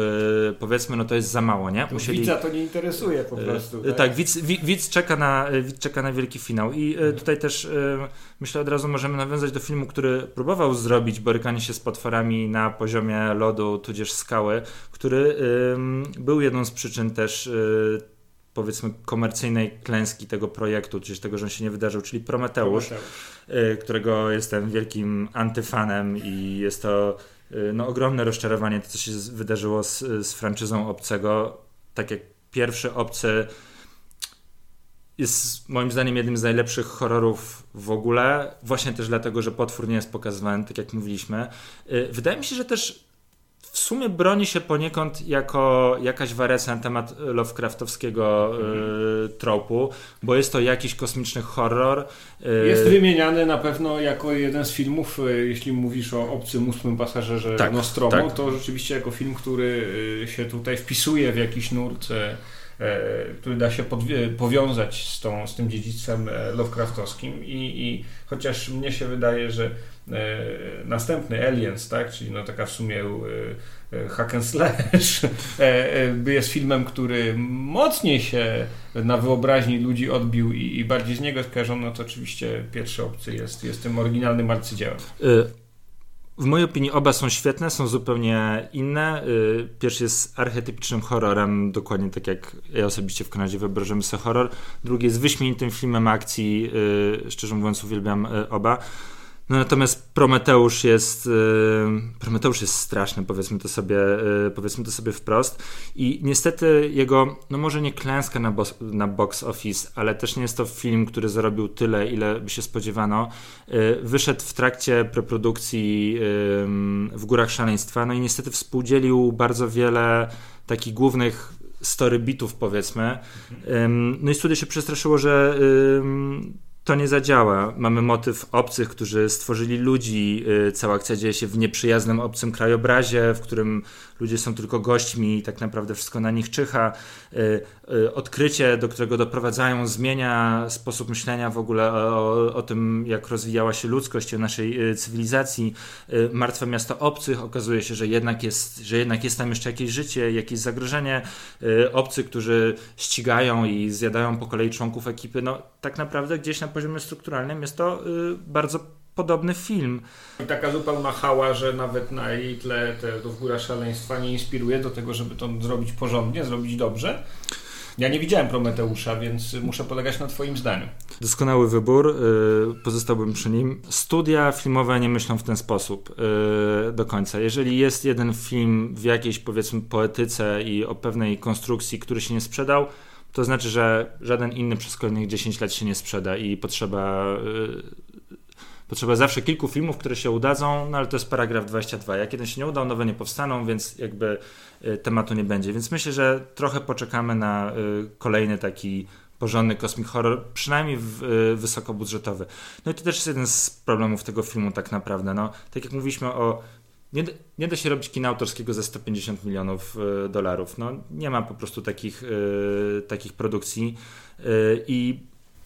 yy, powiedzmy, no to jest za mało, nie? Musieli... Widza to nie interesuje po prostu. Yy, tak, tak widz, widz, czeka na, widz czeka na wielki finał i yy, tutaj też myślę od razu możemy nawiązać do filmu, który próbował zrobić borykanie się z potworami na poziomie lodu, tudzież skały, który był jedną z przyczyn też powiedzmy komercyjnej klęski tego projektu, czyli tego, że on się nie wydarzył, czyli Prometeusz, Prometeusz. którego jestem wielkim antyfanem i jest to Y, no, ogromne rozczarowanie to, co się wydarzyło z, z franczyzą Obcego. Tak jak pierwszy Obcy jest moim zdaniem jednym z najlepszych horrorów w ogóle, właśnie też dlatego, że potwór nie jest pokazywany, tak jak mówiliśmy. Y, wydaje mi się, że też w sumie broni się poniekąd jako jakaś wariacja na temat Lovecraftowskiego y, tropu, bo jest to jakiś kosmiczny horror. Y, jest wymieniany na pewno jako jeden z filmów, y, jeśli mówisz o obcym ósmym pasażerze tak, Nostromo, tak. to rzeczywiście jako film, który się tutaj wpisuje w jakiś nurt który da się powiązać z, tą, z tym dziedzictwem Lovecraftowskim i, i chociaż mnie się wydaje, że następny Aliens, tak, czyli no taka w sumie e, e, hack and slash jest filmem, który mocniej się na wyobraźni ludzi odbił i, bardziej z niego skojarzono, no to oczywiście pierwszy obcy jest, jest tym oryginalnym arcydziełem. W mojej opinii oba są świetne, są zupełnie inne. Pierwszy jest archetypicznym horrorem, dokładnie tak jak ja osobiście w Kanadzie wyobrażam sobie horror. Drugi jest wyśmienitym filmem akcji, szczerze mówiąc uwielbiam oba. No natomiast Prometeusz jest yy, Prometeusz jest straszny, powiedzmy to sobie yy, powiedzmy to sobie wprost i niestety jego, no może nie klęska na, bo, na box office, ale też nie jest to film, który zarobił tyle, ile by się spodziewano. Yy, wyszedł w trakcie preprodukcji w Górach Szaleństwa, no i niestety współdzielił bardzo wiele takich głównych story bitów powiedzmy. No i studio się przestraszyło, że to nie zadziała. Mamy motyw obcych, którzy stworzyli ludzi. Y, cała akcja dzieje się w nieprzyjaznym obcym krajobrazie, w którym ludzie są tylko gośćmi i tak naprawdę wszystko na nich czyha. Y, y, odkrycie, do którego doprowadzają, zmienia sposób myślenia w ogóle o, o tym, jak rozwijała się ludzkość, o naszej cywilizacji. Martwe miasto obcych, okazuje się, że jednak jest, że jednak jest tam jeszcze jakieś życie, jakieś zagrożenie. Obcy, którzy ścigają i zjadają po kolei członków ekipy. No, tak naprawdę gdzieś na poziomie strukturalnym jest to bardzo podobny film. I taka zupełna hała, że nawet na jej tle te do góra szaleństwa nie inspiruje do tego, żeby to zrobić porządnie, zrobić dobrze. Ja nie widziałem Prometeusza, więc muszę polegać na Twoim zdaniu. Doskonały wybór, y, pozostałbym przy nim. Studia filmowe nie myślą w ten sposób y, do końca. Jeżeli jest jeden film w jakiejś powiedzmy poetyce i o pewnej konstrukcji, który się nie sprzedał, to znaczy, że żaden inny przez kolejnych 10 lat się nie sprzeda i potrzeba y, Potrzeba zawsze kilku filmów, które się udadzą, no ale to jest paragraf 22. Jak jeden się nie udał, nowe nie powstaną, więc jakby y, tematu nie będzie. Więc myślę, że trochę poczekamy na y, kolejny taki porządny kosmic horror, przynajmniej w, y, wysokobudżetowy. No i to też jest jeden z problemów tego filmu tak naprawdę. No, tak jak mówiliśmy o nie, nie da się robić kina autorskiego za 150 milionów dolarów. No, nie ma po prostu takich, takich produkcji i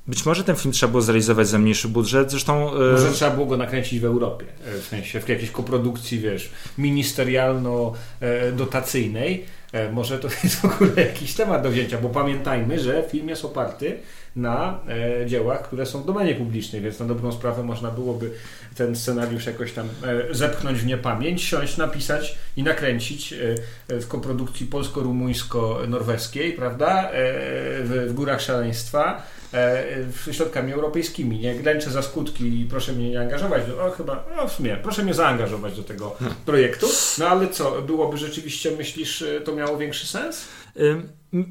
być może ten film trzeba było zrealizować za mniejszy budżet, zresztą... Może trzeba było go nakręcić w Europie, w sensie w jakiejś koprodukcji, wiesz, ministerialno-dotacyjnej. Może to jest w ogóle jakiś temat do wzięcia, bo pamiętajmy, że film jest oparty na e, dziełach, które są w domenie publicznej, więc na dobrą sprawę można byłoby ten scenariusz jakoś tam e, zepchnąć w niepamięć, siąść, napisać i nakręcić e, w koprodukcji polsko-rumuńsko-norweskiej, prawda, e, w, w Górach Szaleństwa, e, środkami europejskimi. Nie glęczę za skutki i proszę mnie nie angażować. Do, o, chyba, no w sumie, proszę mnie zaangażować do tego hmm. projektu. No ale co, byłoby rzeczywiście, myślisz, to miało większy sens?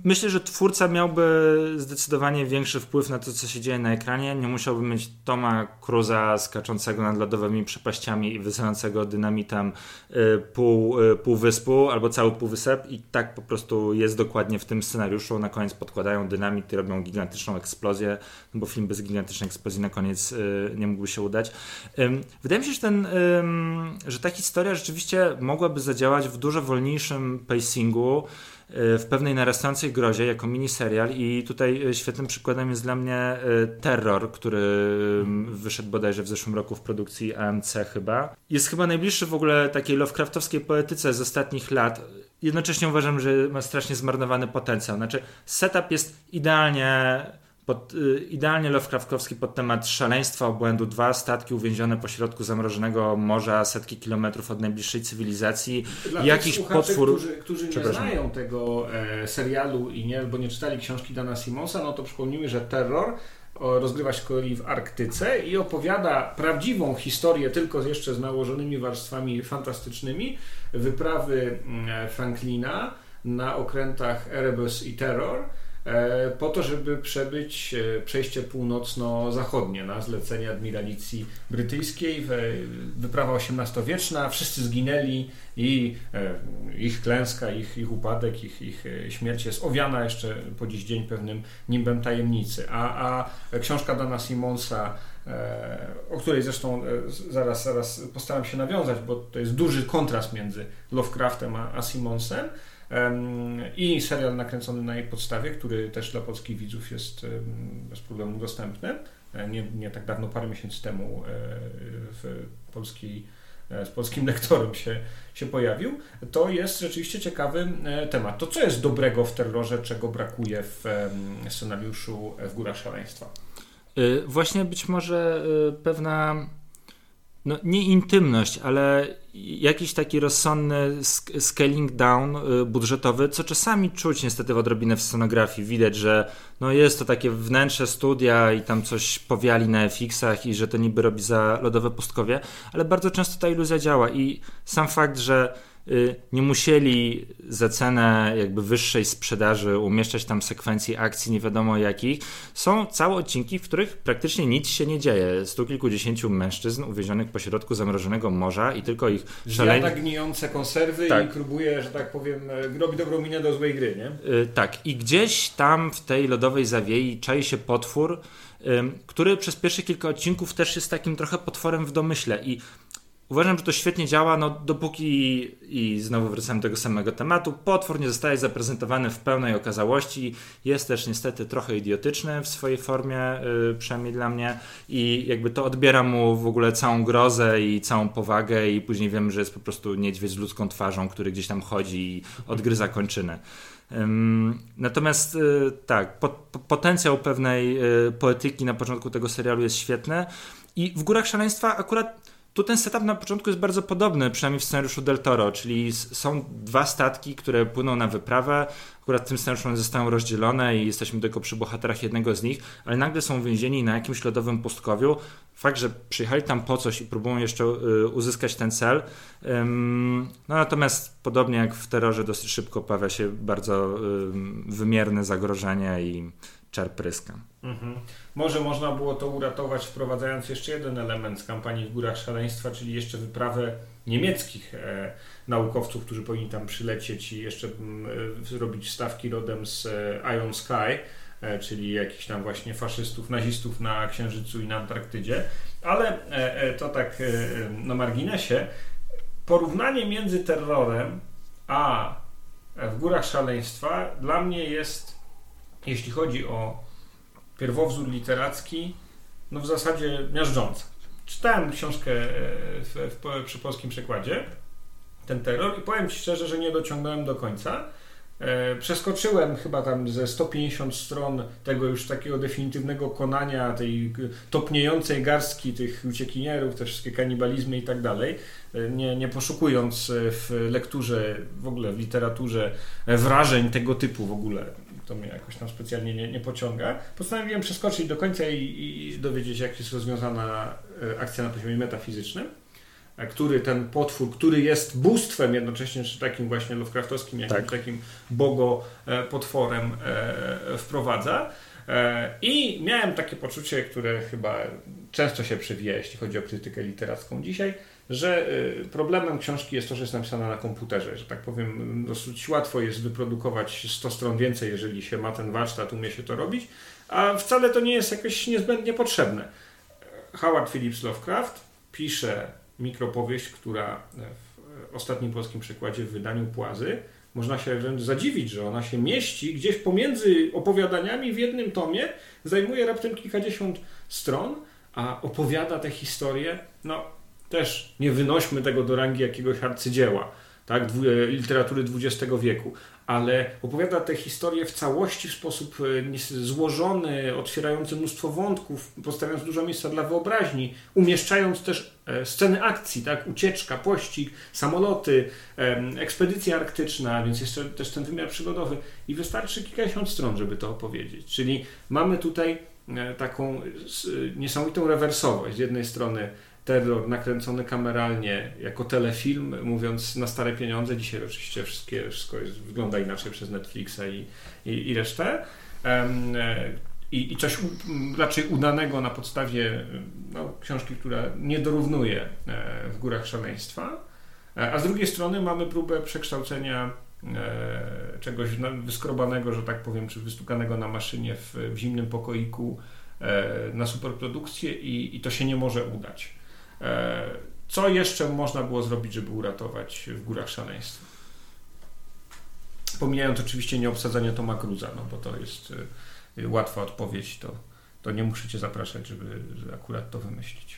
Myślę, że twórca miałby zdecydowanie większy wpływ na to, co się dzieje na ekranie. Nie musiałby mieć Toma Cruza skaczącego nad lodowymi przepaściami i wysyłającego dynamitem y, pół, y, pół wyspu albo cały półwysep i tak po prostu jest dokładnie w tym scenariuszu. Na koniec podkładają dynamit i robią gigantyczną eksplozję, no bo film bez gigantycznej eksplozji na koniec y, nie mógłby się udać. Wydaje mi się, że, ten, że ta historia rzeczywiście mogłaby zadziałać w dużo wolniejszym pacingu, E, w pewnej narastającej grozie jako miniserial i tutaj e, świetnym przykładem jest dla mnie Terror, który wyszedł bodajże w zeszłym roku w produkcji AMC chyba. Jest chyba najbliższy w ogóle takiej Lovecraftowskiej poetyce z ostatnich lat. Jednocześnie uważam, że ma strasznie zmarnowany potencjał. Znaczy setup jest idealnie pod, y, idealnie Lovecraftowski pod temat szaleństwa obłędu. Dwa statki uwięzione pośrodku zamrożonego morza, setki kilometrów od najbliższej cywilizacji. Dla Jakiś potwór. Którzy, którzy nie znają tego e, serialu i nie, bo nie czytali książki Dana Simonsa, no to przypomnijmy, że terror rozgrywa się kolei w Arktyce i opowiada prawdziwą historię, tylko jeszcze z nałożonymi warstwami fantastycznymi, wyprawy mm, Franklina na okrętach Erebus i Terror E, po to, żeby przebyć e, przejście północno-zachodnie na zlecenie admiralicji brytyjskiej. Wyprawa XVIII-wieczna, wszyscy zginęli i e, ich klęska, ich, ich upadek, ich, ich śmierć jest owiana jeszcze po dziś dzień pewnym nimbem tajemnicy. A, a książka Dana Simonsa o której zresztą zaraz, zaraz postaram się nawiązać, bo to jest duży kontrast między Lovecraftem a, a Simonsem, i serial nakręcony na jej podstawie, który też dla polskich widzów jest bez problemu dostępny. E, nie, nie tak dawno, parę miesięcy temu e, w e, z polskim lektorem się, się pojawił. To jest rzeczywiście ciekawy temat. To co jest dobrego w terrorze, czego brakuje w scenariuszu w Górach Szaleństwa? Właśnie być może pewna no, nie intymność, ale jakiś taki rozsądny scaling down y, budżetowy, co czasami czuć niestety w odrobinę w scenografii. Widać, że no jest to takie wnętrze studia i tam coś powiali na FX-ach i że to niby robi za lodowe pustkowie, ale bardzo często ta iluzja działa i sam fakt, że nie musieli za cenę jakby wyższej sprzedaży umieszczać tam sekwencji akcji nie wiadomo jakich. Są całe odcinki, w których praktycznie nic się nie dzieje. Stu kilkudziesięciu mężczyzn uwiezionych pośrodku zamrożonego morza i tylko ich szalenie... Zjada gnijące konserwy tak. i próbuje, że tak powiem, e, robi dobrą minę do złej gry, nie? Yy, tak. I gdzieś tam w tej lodowej zawiei czai się potwór, który przez pierwsze kilka odcinków też jest takim trochę potworem w domyśle i Uważam, że to świetnie działa, no dopóki, i znowu wracamy do tego samego tematu, potwór nie zostaje zaprezentowany w pełnej okazałości, jest też niestety trochę idiotyczny w swojej formie, yy, przynajmniej dla mnie, i jakby to odbiera mu w ogóle całą grozę i całą powagę, i później wiemy, że jest po prostu niedźwiedź z ludzką twarzą, który gdzieś tam chodzi i odgryza kończynę. Natomiast y, tak, potencjał pewnej y, poetyki na początku tego serialu jest świetny. I w Górach Szaleństwa akurat tu ten setup na początku jest bardzo podobny, przynajmniej w scenariuszu Del Toro, czyli są dwa statki, które płyną na wyprawę. Akurat w tym scenariuszu one zostają rozdzielone i jesteśmy tylko przy bohaterach jednego z nich, ale nagle są więzieni na jakimś lodowym pustkowiu. Fakt, że przyjechali tam po coś i próbują jeszcze y, uzyskać ten cel. no natomiast podobnie jak w terrorze dosyć szybko pojawia się bardzo wymierne zagrożenie i czar pryska. Mhm. Może można było to uratować wprowadzając jeszcze jeden element z kampanii w Górach Szaleństwa, czyli jeszcze wyprawę niemieckich e, naukowców, którzy powinni tam przylecieć i jeszcze mm, e, robić stawki rodem z e, Ion Sky, e, czyli jakichś tam właśnie faszystów, nazistów na Księżycu i na Antarktydzie. Ale e, e, to tak na marginesie. porównanie między terrorem a w Górach Szaleństwa dla mnie jest, jeśli chodzi o pierwowzór literacki, no w zasadzie miażdżące. Czytałem książkę e, w, w, przy polskim przekładzie, ten terror, i powiem Ci szczerze, że nie dociągnąłem do końca. E, przeskoczyłem chyba tam ze 150 stron tego już takiego definitywnego konania, tej topniejącej garstki tych uciekinierów, te wszystkie kanibalizmy i tak dalej, e, nie, nie poszukując w lekturze, w ogóle w literaturze wrażeń tego typu w ogóle to mnie jakoś tam specjalnie nie, nie pociąga. Postanowiłem przeskoczyć do końca i, i dowiedzieć, jak jest rozwiązana e, akcja na poziomie metafizycznym, e, który ten potwór, który jest bóstwem jednocześnie, czy takim właśnie Lovecraftowskim, jakimś tak. takim bogo e, potworem wprowadza. I miałem takie poczucie, które chyba często się przewija, jeśli chodzi o krytykę literacką dzisiaj, że y, problemem książki jest to, że jest napisana na komputerze, że tak powiem, dosyć łatwo jest wyprodukować 100 stron więcej, jeżeli się ma ten warsztat, umie się to robić, a wcale to nie jest jakoś niezbędnie potrzebne. Howard Phillips Lovecraft pisze mikropowieść, która w ostatnim polskim przykładzie w wydaniu Płazy można się wręcz zadziwić, że ona się mieści gdzieś pomiędzy opowiadaniami w jednym tomie, zajmuje raptem kilkadziesiąt stron, a opowiada tę historię, no też nie wynośmy tego do rangi jakiegoś arcydzieła tak, e, literatury XX wieku, ale opowiada tę historię w całości w sposób e, złożony, otwierający mnóstwo wątków, postawiając dużo miejsca dla wyobraźni, umieszczając też e, sceny akcji, tak, ucieczka, pościg, samoloty, ekspedycja arktyczna, więc jeszcze też ten wymiar przygodowy i wystarczy kilkadziesiąt stron, żeby to opowiedzieć. Czyli mamy tutaj taką niesamowitą rewersowość. Z jednej strony terror nakręcony kameralnie jako telefilm, mówiąc na stare pieniądze. Dzisiaj oczywiście wszystkie, wszystko jest, wygląda inaczej przez Netflixa i, i, i resztę. Um, i, i, coś raczej udanego na podstawie no, książki, która nie dorównuje e, w górach szaleństwa. E, a z drugiej strony mamy próbę przekształcenia czegoś wyskrobanego, że tak powiem, czy wystukanego na maszynie w, w zimnym pokoiku na superprodukcję i, i to się nie może udać. E, co jeszcze można było zrobić, żeby uratować w górach szaleństwa? Pomijając oczywiście nieobsadzenie Toma Cruza, no bo to jest e, łatwa odpowiedź, to, to nie muszę Cię zapraszać, żeby, żeby akurat to wymyślić.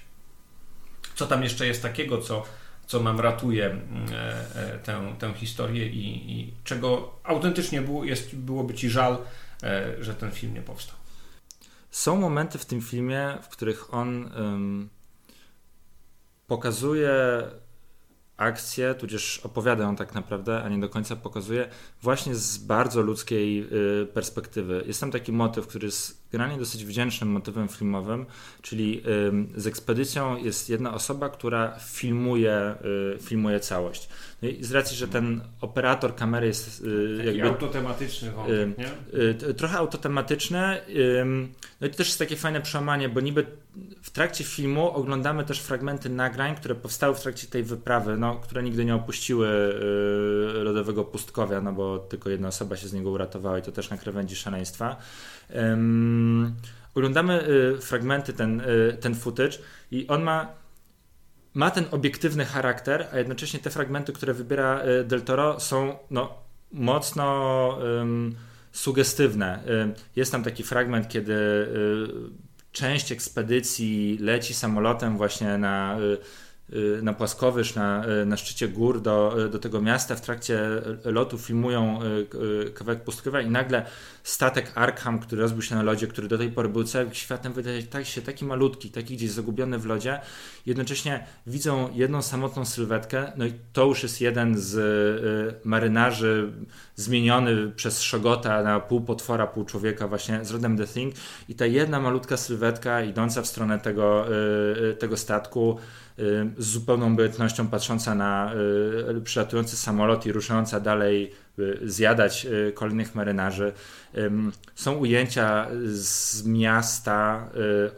Co tam jeszcze jest takiego, co, co nam ratuje mm, e, tę, tę historię i, i czego autentycznie było, jest, byłoby Ci żal, że ten film nie powstał? Są momenty w tym filmie, w których on pokazuje akcję, tudzież opowiada ją tak naprawdę, a nie do końca pokazuje, właśnie z bardzo ludzkiej y, perspektywy. Jest tam taki motyw, który jest generalnie dosyć wdzięcznym motywem filmowym, czyli z ekspedycją jest jedna osoba, która filmuje, y, filmuje całość. No z racji, że ten operator kamery jest y, Taki jakby... autotematyczny wątek, nie? Trochę autotematyczny. No i to też jest takie fajne przełamanie, bo niby w trakcie filmu oglądamy też fragmenty nagrań, które powstały w trakcie tej wyprawy, no, które nigdy nie opuściły lodowego pustkowia, no bo tylko jedna osoba się z niego uratowała i to też na krawędzi szaleństwa. Um, oglądamy y, fragmenty, ten, y, ten footage i on ma, ma ten obiektywny charakter, a jednocześnie te fragmenty, które wybiera y, Del Toro są no, mocno sugestywne. Jest tam taki fragment, kiedy część ekspedycji leci samolotem właśnie na Y, na płaskowyż, na, y, na szczycie gór do, y, do tego miasta. W trakcie lotu filmują kawałek pustkowia i nagle statek Arkham, który rozbił się na lodzie, który do tej pory był całym światem, wydaje się taki malutki, taki gdzieś zagubiony w lodzie. Jednocześnie widzą jedną samotną sylwetkę, no i to już jest jeden z marynarzy zmieniony przez Szogota na pół potwora, pół człowieka właśnie z rodem The Thing i ta jedna malutka sylwetka idąca w stronę tego, tego statku z zupełną obojętnością patrząca na y, przylatujący samolot i ruszająca dalej y, zjadać y, kolejnych marynarzy. Są ujęcia z miasta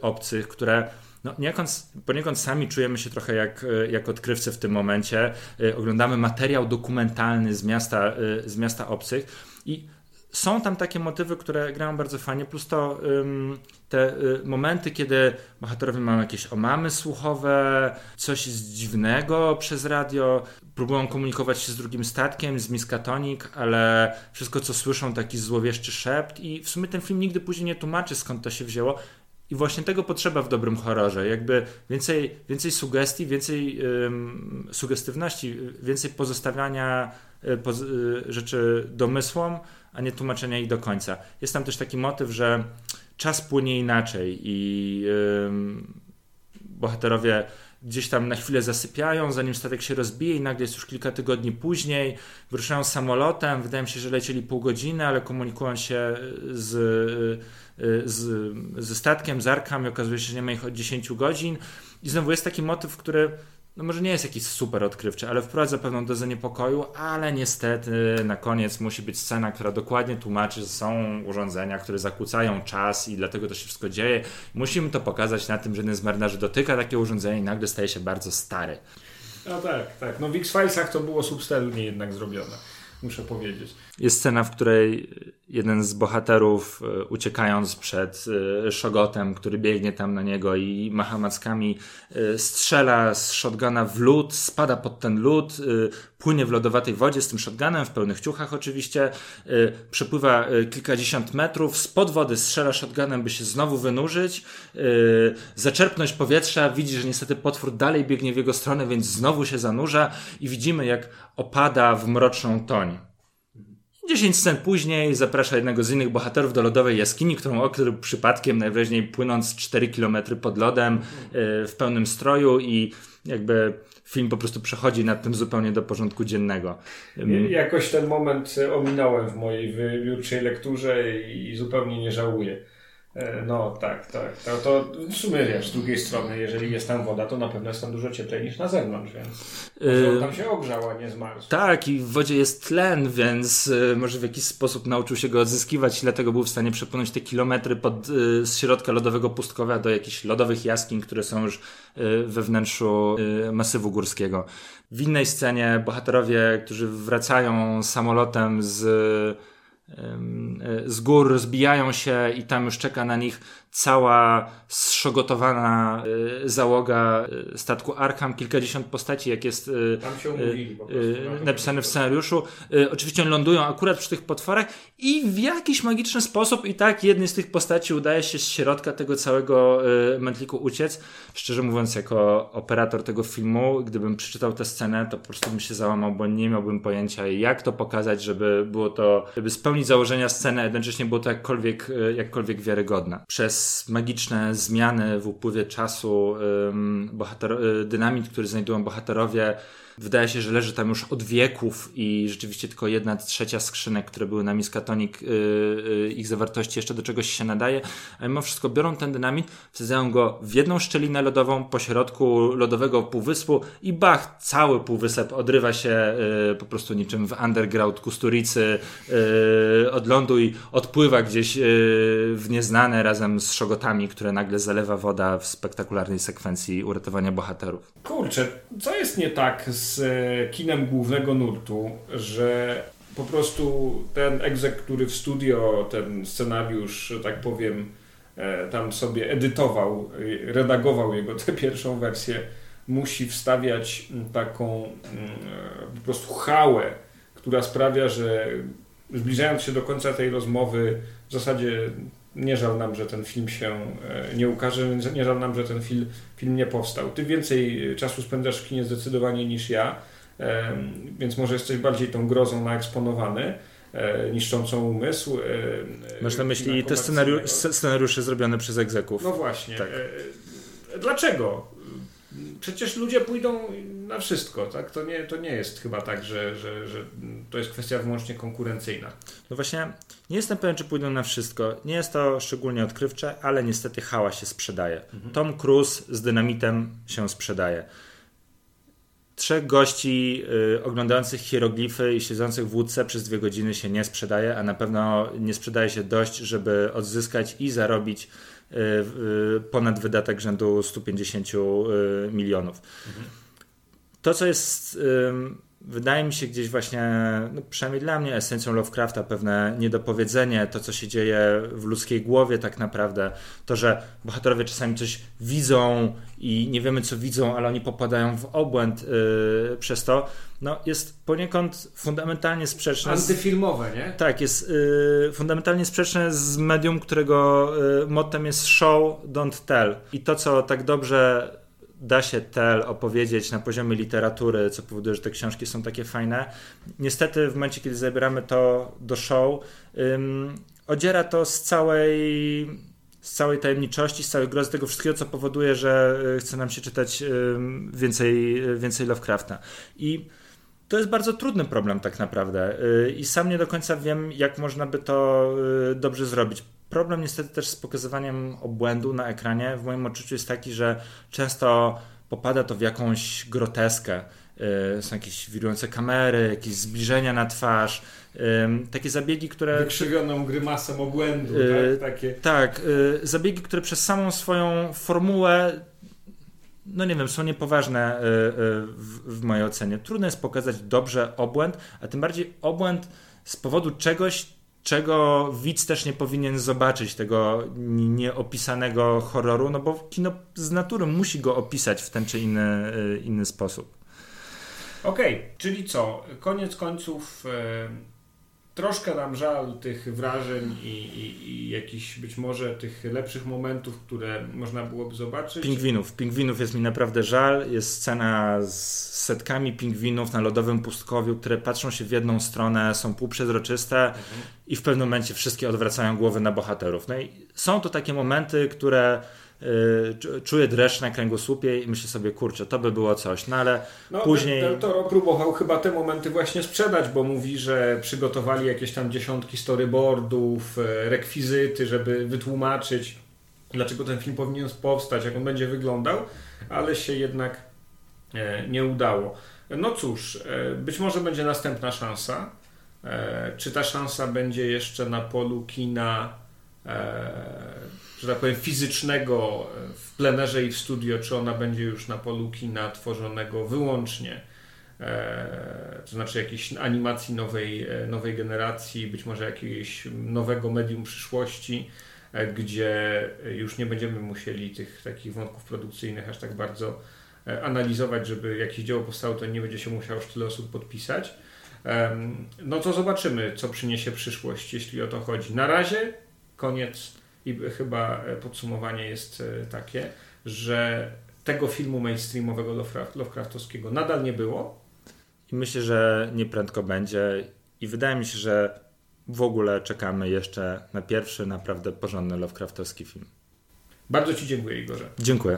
obcych, które no, poniekąd, poniekąd sami czujemy się trochę jak, jak odkrywcy w tym momencie. Oglądamy materiał dokumentalny z miasta, z miasta obcych i są tam takie motywy, które grają bardzo fajnie, plus to te y, momenty, kiedy bohaterowie mają jakieś omamy słuchowe, coś jest dziwnego przez radio, próbują komunikować się z drugim statkiem, z Miskatonik, ale wszystko co słyszą taki złowieszczy szept i w sumie ten film nigdy później nie tłumaczy skąd to się wzięło. I właśnie tego potrzeba w dobrym horrorze. Jakby więcej, więcej sugestii, więcej ym, sugestywności, więcej pozostawiania y, poz, y, rzeczy domysłom, a nie tłumaczenia ich do końca. Jest tam też taki motyw, że czas płynie inaczej i bohaterowie gdzieś tam na chwilę zasypiają, zanim statek się rozbije i nagle jest już kilka tygodni później, wyruszają samolotem, wydaje mi się, że lecieli pół godziny, ale komunikują się z, z, ze statkiem, z Arkham i okazuje się, że nie ma ich od 10 godzin i znowu jest taki motyw, który no może nie jest jakiś super odkrywczy, ale wprowadza pewną dozę niepokoju, ale niestety na koniec musi być scena, która dokładnie tłumaczy, że są urządzenia, które zakłócają czas i dlatego to się wszystko dzieje. Musimy to pokazać na tym, że jeden z marynarzy dotyka takie urządzenie i nagle staje się bardzo stary. No tak, tak. No w X-Filesach to było substelnie jednak zrobione muszę powiedzieć. Jest scena, w której jeden z bohaterów e, uciekając przed e, Szogotem, który biegnie tam na niego i macha mackami, e, strzela z shotguna w lód, spada pod ten lód, płynie w lodowatej wodzie z tym shotgunem, w pełnych ciuchach oczywiście, przepływa kilkadziesiąt metrów, spod wody strzela shotgunem, by się znowu wynurzyć, zaczerpnąć powietrza, widzi, że niestety potwór dalej biegnie w jego stronę, więc znowu się zanurza i widzimy, jak opada w mroczną toń. 10 scen później zaprasza jednego z innych bohaterów do lodowej jaskini, którą okrył przypadkiem, najwyraźniej płynąc 4 km pod lodem e, w pełnym stroju i jakby film po prostu przechodzi nad tym zupełnie do porządku dziennego. Jakoś ten moment ominąłem w mojej wybiórczej lekturze i zupełnie nie żałuję. E, no tak, tak. To, to w sumie wiesz, z drugiej strony, jeżeli jest tam woda, to na pewno jest tam dużo cieplej niż na zewnątrz, więc yy, tam się ogrzał, a nie zmarzł. Tak, i w wodzie jest tlen, więc yy, może w jakiś sposób nauczył się go odzyskiwać i dlatego był w stanie przepłynąć te kilometry pod, z środka lodowego pustkowia do jakichś lodowych jaskiń, które są już we wnętrzu masywu górskiego. W innej scenie bohaterowie, którzy wracają samolotem z z gór rozbijają się i tam już czeka na nich cała zszogotowana y, załoga y, statku Arkham, kilkadziesiąt postaci, jak jest y, napisane w scenariuszu. Oczywiście oni lądują akurat przy tych potworach i w jakiś magiczny sposób i tak jednej z tych postaci udaje się z środka tego całego mętliku uciec. Szczerze mówiąc, jako operator tego filmu, gdybym przeczytał tę scenę, to po prostu bym się załamał, bo nie miałbym pojęcia, jak to pokazać, żeby było to, żeby spełnić założenia sceny, a jednocześnie było to jakkolwiek, jakkolwiek wiarygodne. Przez magiczne zmiany w upływie czasu, bohater, y, dynamit, który znajdują bohaterowie, Wydaje się, że leży tam już od wieków i rzeczywiście tylko jedna trzecia skrzynek, które były na Miskatonik, yy, yy, ich zawartości jeszcze do czegoś się nadaje, a mimo wszystko biorą ten dynamit, wsadzają go w jedną szczelinę lodową po środku lodowego półwyspu i bach, cały półwysep odrywa się yy, po prostu niczym w underground Kusturicy yy, od lądu i odpływa gdzieś yy, w nieznane razem z szogotami, które nagle zalewa woda w spektakularnej sekwencji uratowania bohaterów. Kurczę, co jest nie tak z z e, kinem głównego nurtu, że po prostu ten egzek, który w studio ten scenariusz, tak powiem, e, tam sobie edytował, redagował jego tę pierwszą wersję, musi wstawiać taką po prostu hałę, która sprawia, że zbliżając się do końca tej rozmowy, w zasadzie nie żal nam, że ten film się e, nie ukaże, nie żal nam, że ten film, film nie powstał. Ty więcej czasu spędzasz w kinie zdecydowanie niż ja, więc może jesteś bardziej tą grozą naeksponowany e, niszczącą umysł. E, Masz na myśli te scenariusze, scenariusze zrobione przez egzeków. No właśnie. Tak. Dlaczego? Przecież ludzie pójdą na wszystko, tak? To nie, to nie jest chyba tak, że, że, że to jest kwestia wyłącznie konkurencyjna. No właśnie, nie jestem pewien, czy pójdą na wszystko. Nie jest to szczególnie odkrywcze, ale niestety hała się sprzedaje. Mhm. Tom Cruise z dynamitem się sprzedaje. Trzech gości y, oglądających hieroglify i siedzących w łódce przez dwie godziny się nie sprzedaje, a na pewno nie sprzedaje się dość, żeby odzyskać i zarobić ponad wydatek rzędu 150 y, milionów. Mhm. To, co jest wydaje mi się gdzieś właśnie, no przynajmniej dla mnie, esencją Lovecrafta pewne niedopowiedzenie, to co się dzieje w ludzkiej głowie tak naprawdę, to, że bohaterowie czasami coś widzą i nie wiemy co widzą, ale oni popadają w obłęd yy, przez to, no jest poniekąd fundamentalnie sprzeczne. Antyfilmowe, nie? Tak, jest yy, fundamentalnie sprzeczne z medium, którego yy, mottem jest show, don't tell. I to, co tak dobrze da się tel opowiedzieć na poziomie literatury, co powoduje, że te książki są takie fajne. Niestety w momencie, kiedy zabieramy to do show, odziera to z całej z całej tajemniczości, z całej grozy tego wszystkiego, co powoduje, że y, chce nam się czytać więcej, więcej Lovecrafta. I to jest bardzo trudny problem tak naprawdę y, i sam nie do końca wiem, jak można by to y, dobrze zrobić. Problem niestety też z pokazywaniem obłędu na ekranie w moim odczuciu jest taki, że często popada to w jakąś groteskę. Y, są jakieś wirujące kamery, jakieś zbliżenia na twarz, takie zabiegi, które... Wykrzywioną grymasą obłędu, tak? Takie... Tak, zabiegi, które przez samą swoją formułę no nie wiem, są niepoważne y, y, w, w mojej ocenie. Trudno jest pokazać dobrze obłęd, a tym bardziej obłęd z powodu czegoś, czego widz też nie powinien zobaczyć, tego nieopisanego horroru, no bo kino z natury musi go opisać w ten czy inny, y, inny sposób. Okej, okay, czyli co? Koniec końców troszkę nam żal tych wrażeń i, i, i jakichś być może tych lepszych momentów, które można byłoby zobaczyć. Pingwinów. Pingwinów jest mi naprawdę żal. Jest scena z setkami pingwinów na lodowym pustkowiu, które patrzą się w jedną stronę, są półprzezroczyste mhm. i w pewnym momencie wszystkie odwracają głowy na bohaterów. No i są to takie momenty, które czuję dreszcz na kręgosłupie i myślę sobie, kurczę, to by było coś, no ale no, później... Del Toro próbował chyba te momenty właśnie sprzedać, bo mówi, że przygotowali jakieś tam dziesiątki storyboardów, e, rekwizyty, żeby wytłumaczyć, dlaczego ten film powinien powstać, jak on będzie wyglądał, ale się jednak e, nie udało. No cóż, e, być może będzie następna szansa. Czy ta szansa będzie jeszcze na polu kina że tak powiem, fizycznego w plenerze i w studio, czy ona będzie już na polu kina tworzonego wyłącznie, e, to znaczy jakiejś animacji nowej, e, nowej generacji, być może jakiegoś nowego medium przyszłości, e, gdzie już nie będziemy musieli tych takich wątków produkcyjnych aż tak bardzo analizować, żeby jakieś dzieło powstało, to nie będzie się musiało już tyle osób podpisać. No to zobaczymy, co przyniesie przyszłość, jeśli o to chodzi. Na razie koniec i chyba e, podsumowanie jest e, takie, że tego filmu mainstreamowego Lovecraftowskiego nadal nie było. I myślę, że nieprędko będzie. I wydaje mi się, że w ogóle czekamy jeszcze na pierwszy naprawdę porządny Lovecraftowski film. Bardzo Ci dziękuję, Igorze. Dziękuję.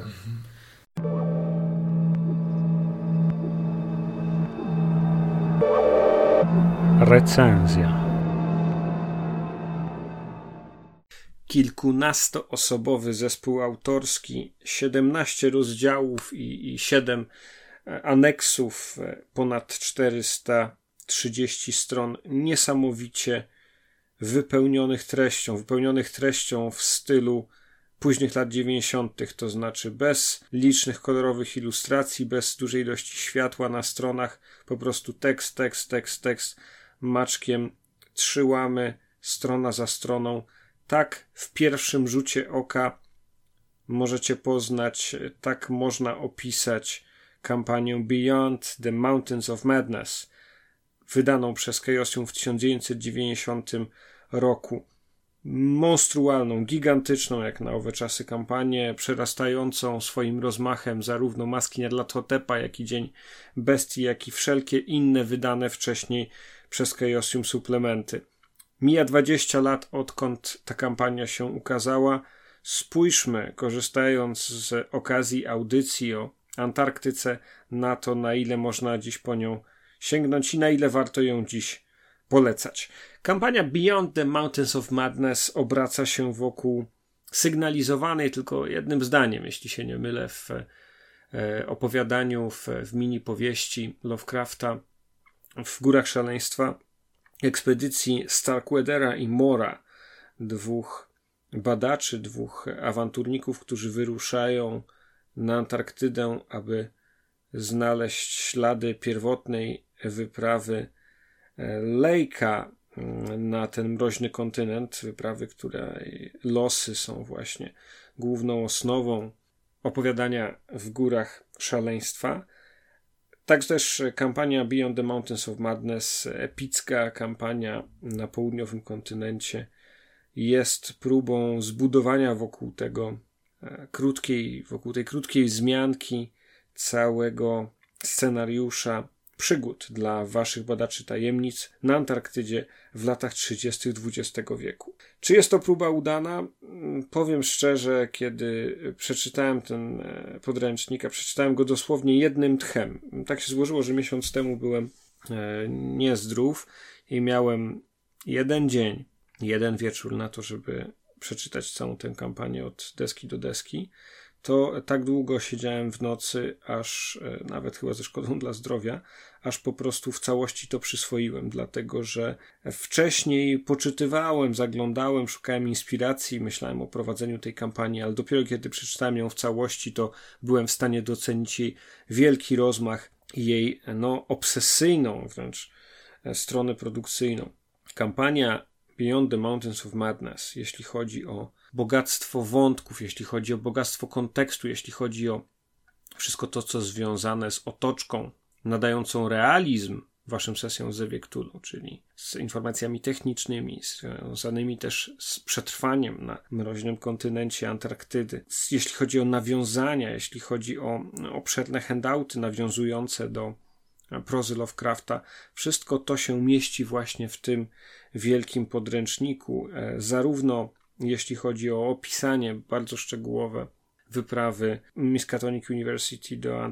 Recenzja. Kilkunastoosobowy zespół autorski, 17 rozdziałów i, i 7 e, aneksów, e, ponad 430 stron niesamowicie wypełnionych treścią, wypełnionych treścią w stylu późnych lat 90., to znaczy bez licznych kolorowych ilustracji, bez dużej ilości światła na stronach, po prostu tekst, tekst, tekst, tekst, maczkiem, trzy łamy, strona za stroną tak w pierwszym rzucie oka możecie poznać, tak można opisać kampanię Beyond the Mountains of Madness, wydaną przez Chaosium w 1990 roku. Monstrualną, gigantyczną jak na owe czasy kampanię, przerastającą swoim rozmachem zarówno maski Nadlathotepa, jak i Dzień Bestii, jak i wszelkie inne wydane wcześniej przez Chaosium suplementy. Mija 20 lat, odkąd ta kampania się ukazała. Spójrzmy, korzystając z okazji audycji o Antarktyce, na to, na ile można dziś po nią sięgnąć i na ile warto ją dziś polecać. Kampania Beyond the Mountains of Madness obraca się wokół sygnalizowanej tylko jednym zdaniem, jeśli się nie mylę, w e, opowiadaniu, w, w mini powieści Lovecrafta w Górach Szaleństwa ekspedycji Starkweathera i Mora, dwóch badaczy, dwóch awanturników, którzy wyruszają na Antarktydę, aby znaleźć ślady pierwotnej wyprawy Lejka mm, na ten mroźny kontynent, wyprawy, której losy są właśnie główną osnową opowiadania w górach szaleństwa. Tak też kampania Beyond the Mountains of Madness, epicka kampania na południowym kontynencie, jest próbą zbudowania wokół tego e, krótkiej, wokół tej krótkiej wzmianki całego scenariusza przygód dla waszych badaczy tajemnic na Antarktydzie w latach 30. XX wieku. Czy jest to próba udana? Mm, powiem szczerze, kiedy przeczytałem ten e, podręcznik, a przeczytałem go dosłownie jednym tchem. Tak się złożyło, że miesiąc temu byłem e, niezdrów i miałem jeden dzień, jeden wieczór na to, żeby przeczytać całą tę kampanię od deski do deski to tak długo siedziałem w nocy, aż e, nawet chyba ze szkodą dla zdrowia, aż po prostu w całości to przyswoiłem, dlatego że wcześniej poczytywałem, zaglądałem, szukałem inspiracji, myślałem o prowadzeniu tej kampanii, ale dopiero kiedy przeczytałem ją w całości, to byłem w stanie docenić jej wielki rozmach i jej no, obsesyjną wręcz e, stronę produkcyjną. Kampania Beyond the Mountains of Madness, jeśli chodzi o bogactwo wątków, jeśli chodzi o bogactwo kontekstu, jeśli chodzi o wszystko to, co związane z otoczką nadającą realizm waszym sesjom ze Wiektulu, czyli z informacjami technicznymi, związanymi też z przetrwaniem na mroźnym kontynencie Antarktydy. Jeśli chodzi o nawiązania, jeśli chodzi o obszerne handouty nawiązujące do prozy Lovecrafta, wszystko to się mieści właśnie w tym wielkim podręczniku, e, zarówno jeśli chodzi o opisanie bardzo szczegółowe wyprawy Miskatonic University do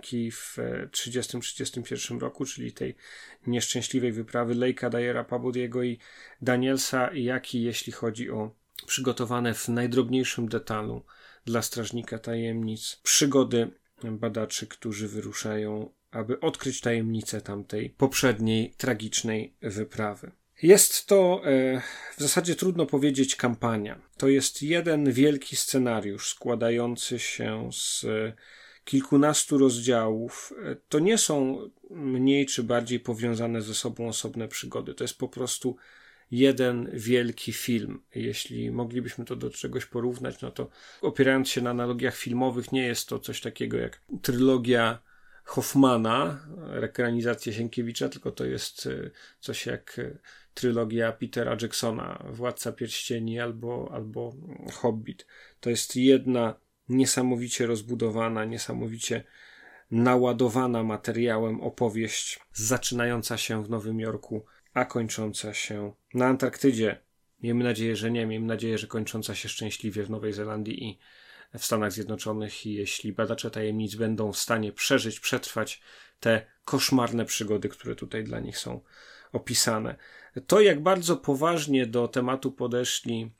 Antarktyki w 30-31 roku, czyli tej nieszczęśliwej wyprawy Lejka, Dajera, Pabodiego i Danielsa, jak i jeśli chodzi o przygotowane w najdrobniejszym detalu dla strażnika tajemnic przygody badaczy, którzy wyruszają, aby odkryć tajemnicę tamtej poprzedniej tragicznej wyprawy. Jest to e, w zasadzie trudno powiedzieć kampania. To jest jeden wielki scenariusz składający się z kilkunastu rozdziałów. E, to nie są mniej czy bardziej powiązane ze sobą osobne przygody. To jest po prostu jeden wielki film. Jeśli moglibyśmy to do czegoś porównać, no to opierając się na analogiach filmowych, nie jest to coś takiego jak trylogia Hoffmana, rekranizacja Sienkiewicza, tylko to jest e, coś jak trylogia Petera Jacksona, Władca Pierścieni albo, albo Hobbit. To jest jedna niesamowicie rozbudowana, niesamowicie naładowana materiałem opowieść, zaczynająca się w Nowym Jorku, a kończąca się na Antarktydzie. Miejmy nadzieję, że nie, miejmy nadzieję, że kończąca się szczęśliwie w Nowej Zelandii i w Stanach Zjednoczonych. I jeśli badacze tajemnic będą w stanie przeżyć, przetrwać te koszmarne przygody, które tutaj dla nich są opisane. To, jak bardzo poważnie do tematu podeszli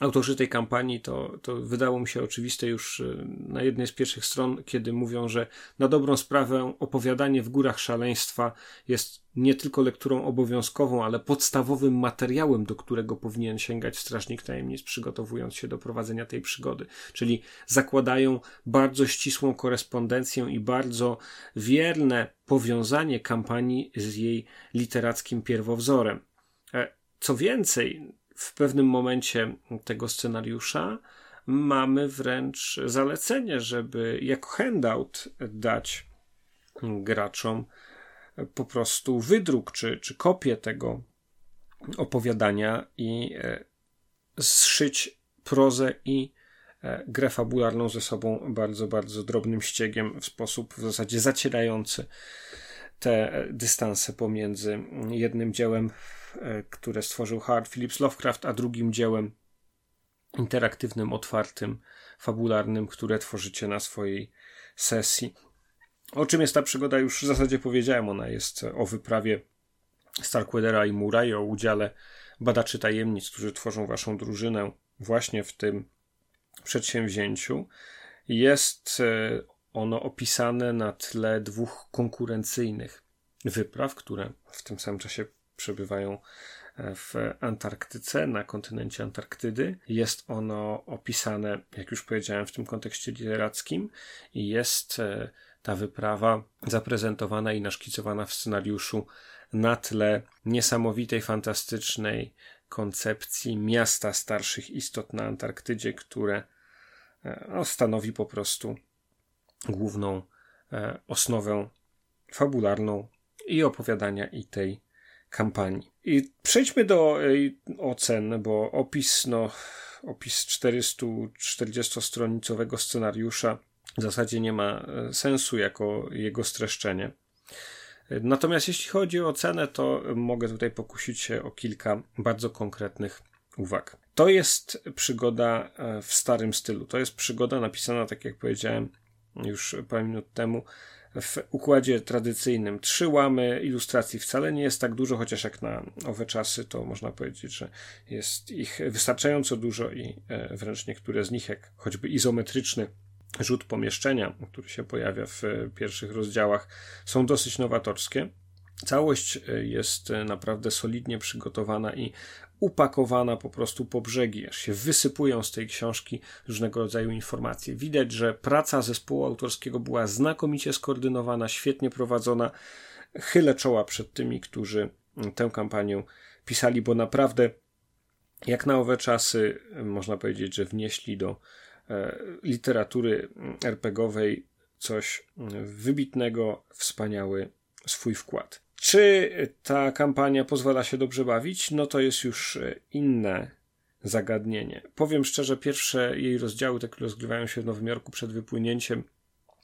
autorzy tej kampanii, to, to wydało mi się oczywiste już y, na jednej z pierwszych stron, kiedy mówią, że na dobrą sprawę opowiadanie w górach szaleństwa jest nie tylko lekturą obowiązkową, ale podstawowym materiałem, do którego powinien sięgać strażnik tajemnic, przygotowując się do prowadzenia tej przygody. Czyli zakładają bardzo ścisłą korespondencję i bardzo wierne powiązanie kampanii z jej literackim pierwowzorem. E, co więcej, w pewnym momencie tego scenariusza mamy wręcz zalecenie, żeby jako handout dać graczom po prostu wydruk czy, czy kopię tego opowiadania i e, zszyć prozę i e, grę fabularną ze sobą bardzo, bardzo drobnym ściegiem w sposób w zasadzie zacierający te dystanse pomiędzy jednym dziełem E, które stworzył Howard Phillips Lovecraft, a drugim dziełem interaktywnym, otwartym, fabularnym, które tworzycie na swojej sesji. O czym jest ta przygoda, już w zasadzie powiedziałem. Ona jest o wyprawie Starkweathera i Mura i o udziale badaczy tajemnic, którzy tworzą waszą drużynę właśnie w tym przedsięwzięciu. Jest e, ono opisane na tle dwóch konkurencyjnych wypraw, które w tym samym czasie przebywają e, w Antarktyce, na kontynencie Antarktydy. Jest ono opisane, jak już powiedziałem, w tym kontekście literackim i jest e, ta wyprawa zaprezentowana i naszkicowana w scenariuszu na tle niesamowitej, fantastycznej koncepcji miasta starszych istot na Antarktydzie, które e, no, stanowi po prostu główną e, osnowę fabularną i opowiadania i tej kampanii. I przejdźmy do e, ocen, bo opis, no, opis 440-stronicowego scenariusza w zasadzie nie ma sensu jako jego streszczenie. Natomiast jeśli chodzi o cenę, to mogę tutaj pokusić się o kilka bardzo konkretnych uwag. To jest przygoda e, w starym stylu. To jest przygoda napisana, tak jak powiedziałem już parę minut temu, w układzie tradycyjnym. Trzy łamy ilustracji wcale nie jest tak dużo, chociaż jak na owe czasy, to można powiedzieć, że jest ich wystarczająco dużo i e, wręcz niektóre z nich, jak choćby izometryczny rzut pomieszczenia, który się pojawia w pierwszych rozdziałach, są dosyć nowatorskie. Całość e, jest e, naprawdę solidnie przygotowana i upakowana po prostu po brzegi, aż się wysypują z tej książki różnego rodzaju informacje. Widać, że praca zespołu autorskiego była znakomicie skoordynowana, świetnie prowadzona. Chylę czoła przed tymi, którzy tę kampanię pisali, bo naprawdę jak na owe czasy można powiedzieć, że wnieśli do E, literatury RPGowej coś wybitnego, wspaniały swój wkład. Czy ta kampania pozwala się dobrze bawić? No to jest już inne zagadnienie. Powiem szczerze, pierwsze jej rozdziały, te, które rozgrywają się w Nowym Jorku przed wypłynięciem,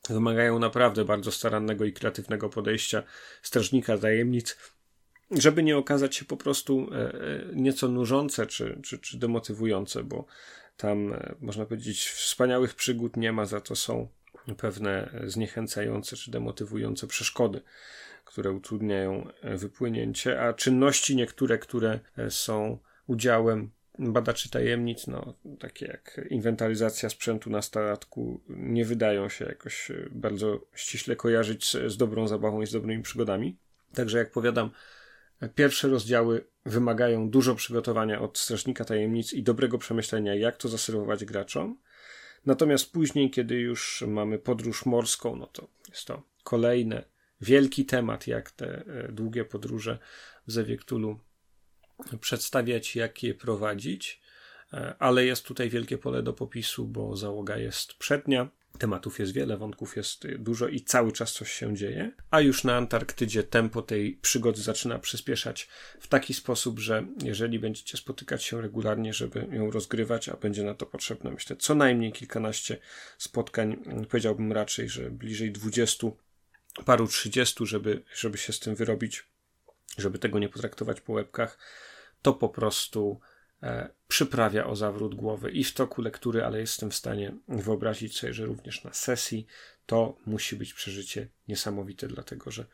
wymagają naprawdę bardzo starannego i kreatywnego podejścia strażnika tajemnic, żeby nie okazać się po prostu e, e, nieco nużące czy, czy, czy demotywujące, bo tam, e, można powiedzieć, wspaniałych przygód nie ma, za to są pewne zniechęcające czy demotywujące przeszkody, które utrudniają e, wypłynięcie, a czynności niektóre, które e, są udziałem badaczy tajemnic, no, takie jak inwentaryzacja sprzętu na statku, nie wydają się jakoś bardzo ściśle kojarzyć z, z dobrą zabawą i z dobrymi przygodami. Także jak powiadam, Pierwsze rozdziały wymagają dużo przygotowania od strażnika tajemnic i dobrego przemyślenia, jak to zaserwować graczom. Natomiast później, kiedy już mamy podróż morską, no to jest to kolejny wielki temat, jak te e, długie podróże w Zewiektulu przedstawiać, jak je prowadzić. E, ale jest tutaj wielkie pole do popisu, bo załoga jest przednia, Tematów jest wiele, wątków jest dużo i cały czas coś się dzieje. A już na Antarktydzie tempo tej przygody zaczyna przyspieszać w taki sposób, że jeżeli będziecie spotykać się regularnie, żeby ją rozgrywać, a będzie na to potrzebne, myślę, co najmniej kilkanaście spotkań, powiedziałbym raczej, że bliżej dwudziestu, paru trzydziestu, żeby, żeby się z tym wyrobić, żeby tego nie potraktować po łebkach, to po prostu przyprawia o zawrót głowy i w toku lektury, ale jestem w stanie wyobrazić sobie, że również na sesji to musi być przeżycie niesamowite, dlatego że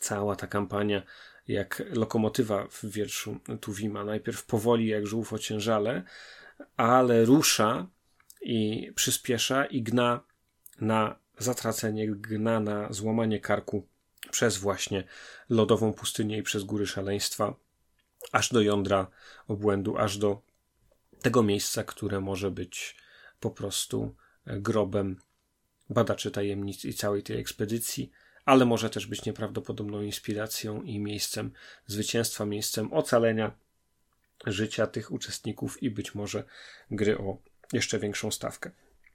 cała ta kampania, jak lokomotywa w wierszu Tuwima, najpierw powoli jak żółw ociężale, ale rusza i przyspiesza i gna na zatracenie, gna na złamanie karku przez właśnie lodową pustynię i przez góry szaleństwa aż do jądra obłędu, aż do tego miejsca, które może być po prostu e, grobem badaczy tajemnic i całej tej ekspedycji, ale może też być nieprawdopodobną inspiracją i miejscem zwycięstwa, miejscem ocalenia życia tych uczestników i być może gry o jeszcze większą stawkę.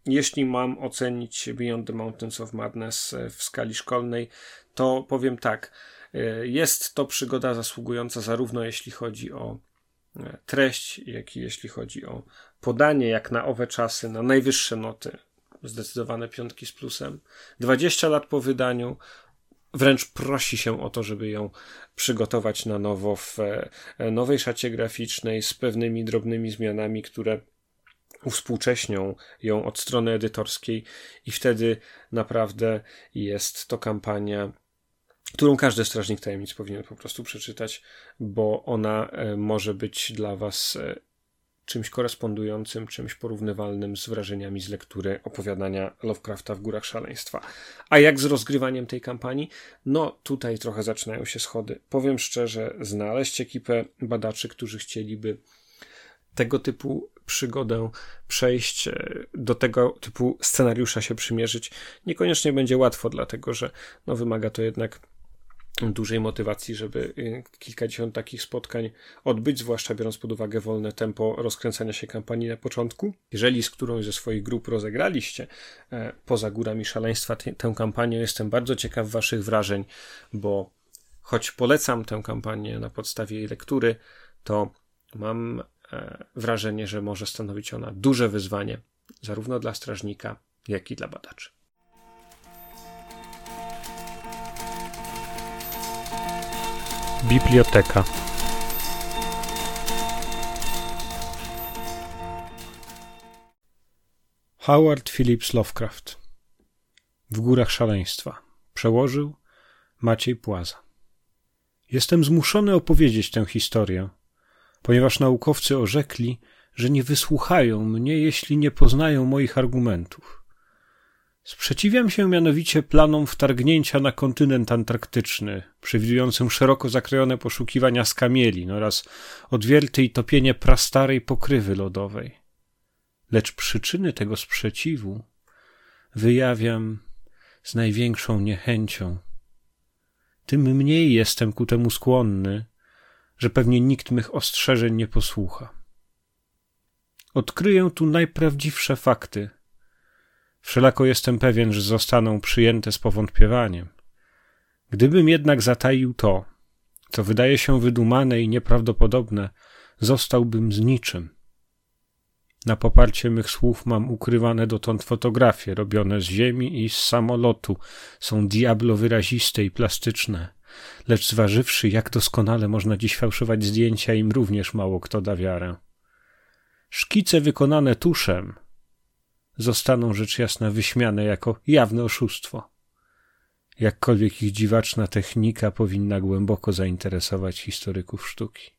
Jeśli mam ocenić Beyond the Mountains of Madness e, w skali szkolnej, to powiem tak. E, jest to przygoda zasługująca zarówno jeśli chodzi o e, treść, jak i jeśli chodzi o podanie, jak na owe czasy, na najwyższe noty, zdecydowane piątki z plusem. 20 lat po wydaniu, wręcz prosi się o to, żeby ją przygotować na nowo w nowej szacie graficznej z pewnymi drobnymi zmianami, które uwspółcześnią ją od strony edytorskiej i wtedy naprawdę jest to kampania, którą każdy strażnik tajemnic powinien po prostu przeczytać, bo ona e, może być dla was e, czymś korespondującym, czymś porównywalnym z wrażeniami z lektury opowiadania Lovecrafta w Górach Szaleństwa. A jak z rozgrywaniem tej kampanii? No, tutaj trochę zaczynają się schody. Powiem szczerze, znaleźć ekipę badaczy, którzy chcieliby tego typu przygodę przejść, e, do tego typu scenariusza się przymierzyć, niekoniecznie będzie łatwo, dlatego że no, wymaga to jednak dużej motywacji, żeby y, kilkadziesiąt takich spotkań odbyć, zwłaszcza biorąc pod uwagę wolne tempo rozkręcania się kampanii na początku. Jeżeli z którąś ze swoich grup rozegraliście e, poza górami szaleństwa tę kampanię, jestem bardzo ciekaw Waszych wrażeń, bo choć polecam tę kampanię na podstawie jej lektury, to mam e, wrażenie, że może stanowić ona duże wyzwanie zarówno dla strażnika, jak i dla badaczy. Biblioteka. Howard Phillips Lovecraft. W górach szaleństwa. Przełożył Maciej Płaza. Jestem zmuszony opowiedzieć tę historię, ponieważ naukowcy orzekli, że nie wysłuchają mnie, jeśli nie poznają moich argumentów. Sprzeciwiam się mianowicie planom wtargnięcia na kontynent antarktyczny, przewidującym szeroko zakrojone poszukiwania skamielin oraz odwierty i topienie prastarej pokrywy lodowej. Lecz przyczyny tego sprzeciwu wyjawiam z największą niechęcią. Tym mniej jestem ku temu skłonny, że pewnie nikt mych ostrzeżeń nie posłucha. Odkryję tu najprawdziwsze fakty – Wszelako jestem pewien, że zostaną przyjęte z powątpiewaniem. Gdybym jednak zataił to, co wydaje się wydumane i nieprawdopodobne, zostałbym z niczym. Na poparcie mych słów mam ukrywane dotąd fotografie robione z ziemi i z samolotu. Są diablo wyraziste i plastyczne. Lecz zważywszy, jak doskonale można dziś fałszować zdjęcia, im również mało kto da wiarę. Szkice wykonane tuszem zostaną rzecz jasna wyśmiane jako jawne oszustwo. Jakkolwiek ich dziwaczna technika powinna głęboko zainteresować historyków sztuki.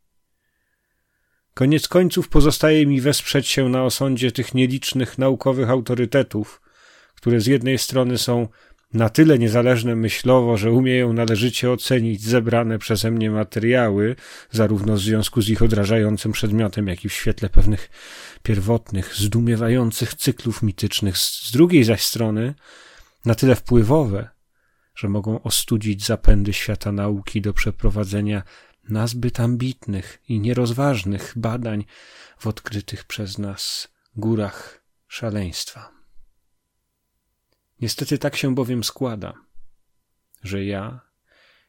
Koniec końców pozostaje mi wesprzeć się na osądzie tych nielicznych naukowych autorytetów, które z jednej strony są na tyle niezależne myślowo, że umieją należycie ocenić zebrane przeze mnie materiały, zarówno w związku z ich odrażającym przedmiotem, jak i w świetle pewnych pierwotnych, zdumiewających cyklów mitycznych, z drugiej zaś strony na tyle wpływowe, że mogą ostudzić zapędy świata nauki do przeprowadzenia nazbyt ambitnych i nierozważnych badań w odkrytych przez nas górach szaleństwa. Niestety tak się bowiem składa, że ja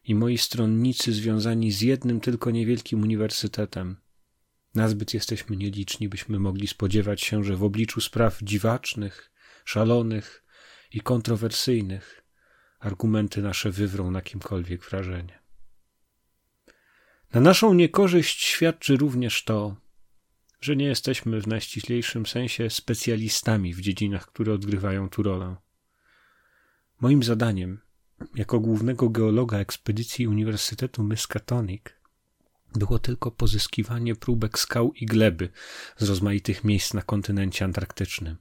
i moi stronnicy związani z jednym tylko niewielkim uniwersytetem, nazbyt jesteśmy nieliczni, byśmy mogli spodziewać się, że w obliczu spraw dziwacznych, szalonych i kontrowersyjnych argumenty nasze wywrą na kimkolwiek wrażenie. Na naszą niekorzyść świadczy również to, że nie jesteśmy w najściślejszym sensie specjalistami w dziedzinach, które odgrywają tu rolę. Moim zadaniem, jako głównego geologa ekspedycji Uniwersytetu Miskatonic, było tylko pozyskiwanie próbek skał i gleby z rozmaitych miejsc na kontynencie antarktycznym.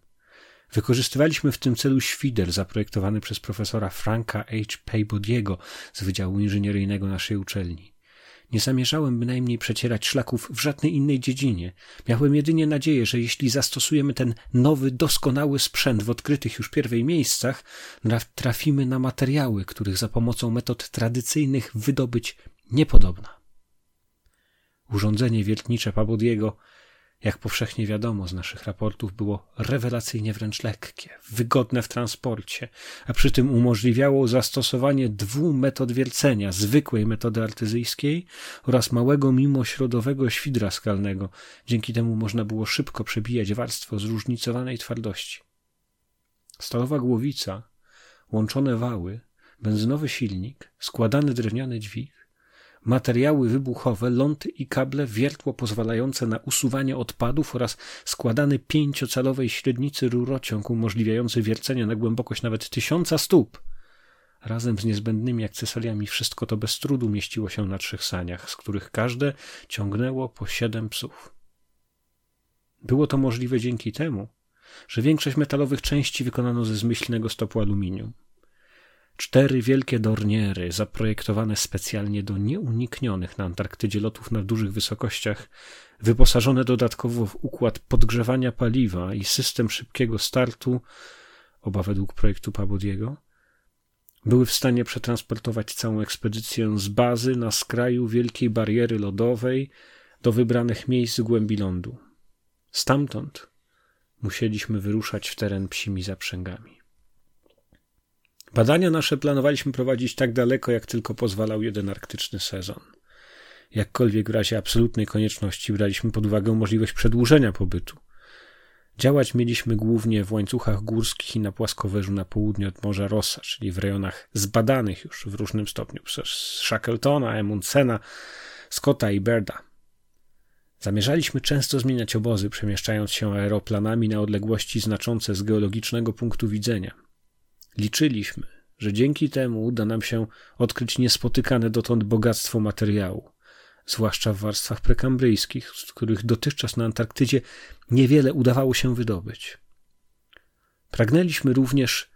Wykorzystywaliśmy w tym celu świder zaprojektowany przez profesora Franka H. Peabodiego z Wydziału Inżynieryjnego naszej uczelni. Nie zamierzałem bynajmniej przecierać szlaków w żadnej innej dziedzinie. Miałem jedynie nadzieję, że jeśli zastosujemy ten nowy, doskonały sprzęt w odkrytych już pierwej miejscach, trafimy na materiały, których za pomocą metod tradycyjnych wydobyć niepodobna. Urządzenie wiertnicze Pabodiego jak powszechnie wiadomo z naszych raportów, było rewelacyjnie wręcz lekkie, wygodne w transporcie, a przy tym umożliwiało zastosowanie dwóch metod wiercenia, zwykłej metody artyzyjskiej oraz małego mimośrodowego świdra skalnego. Dzięki temu można było szybko przebijać warstwo zróżnicowanej twardości. Stalowa głowica, łączone wały, benzynowy silnik, składany drewniany dźwig, materiały wybuchowe, ląty i kable, wiertło pozwalające na usuwanie odpadów oraz składany pięciocalowej średnicy rurociąg umożliwiający wiercenie na głębokość nawet tysiąca stóp. Razem z niezbędnymi akcesoriami wszystko to bez trudu mieściło się na trzech saniach, z których każde ciągnęło po siedem psów. Było to możliwe dzięki temu, że większość metalowych części wykonano ze zmyślnego stopu aluminium. Cztery wielkie dorniery, zaprojektowane specjalnie do nieuniknionych na Antarktydzie lotów na dużych wysokościach, wyposażone dodatkowo w układ podgrzewania paliwa i system szybkiego startu, oba według projektu Pabodiego, były w stanie przetransportować całą ekspedycję z bazy na skraju wielkiej bariery lodowej do wybranych miejsc głębi lądu. Stamtąd musieliśmy wyruszać w teren psimi zaprzęgami. Badania nasze planowaliśmy prowadzić tak daleko, jak tylko pozwalał jeden arktyczny sezon. Jakkolwiek w razie absolutnej konieczności braliśmy pod uwagę możliwość przedłużenia pobytu. Działać mieliśmy głównie w łańcuchach górskich i na płaskowyżu na południe od Morza Rossa, czyli w rejonach zbadanych już w różnym stopniu przez Shackletona, Emundsena, Scotta i Berda. Zamierzaliśmy często zmieniać obozy, przemieszczając się aeroplanami na odległości znaczące z geologicznego punktu widzenia. Liczyliśmy, że dzięki temu uda nam się odkryć niespotykane dotąd bogactwo materiału, zwłaszcza w warstwach prekambryjskich, z których dotychczas na Antarktydzie niewiele udawało się wydobyć. Pragnęliśmy również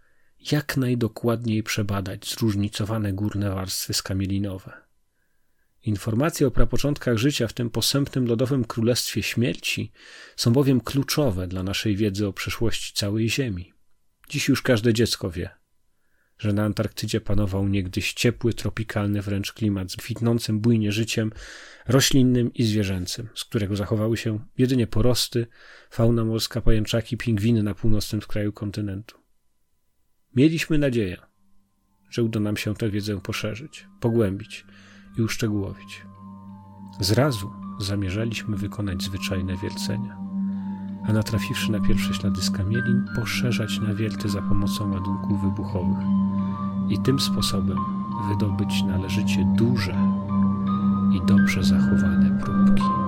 jak najdokładniej przebadać zróżnicowane górne warstwy skamielinowe. Informacje o prapoczątkach życia w tym posępnym lodowym królestwie śmierci są bowiem kluczowe dla naszej wiedzy o przeszłości całej Ziemi. Dziś już każde dziecko wie, że na Antarktydzie panował niegdyś ciepły, tropikalny wręcz klimat z kwitnącym bujnie życiem roślinnym i zwierzęcym, z którego zachowały się jedynie porosty, fauna morska, pajęczaki, pingwiny na północnym kraju kontynentu. Mieliśmy nadzieję, że uda nam się tę wiedzę poszerzyć, pogłębić i uszczegółowić. Zrazu zamierzaliśmy wykonać zwyczajne wiercenia a natrafiwszy na pierwsze ślady skamielin, poszerzać nawierty za pomocą ładunków wybuchowych i tym sposobem wydobyć należycie duże i dobrze zachowane próbki.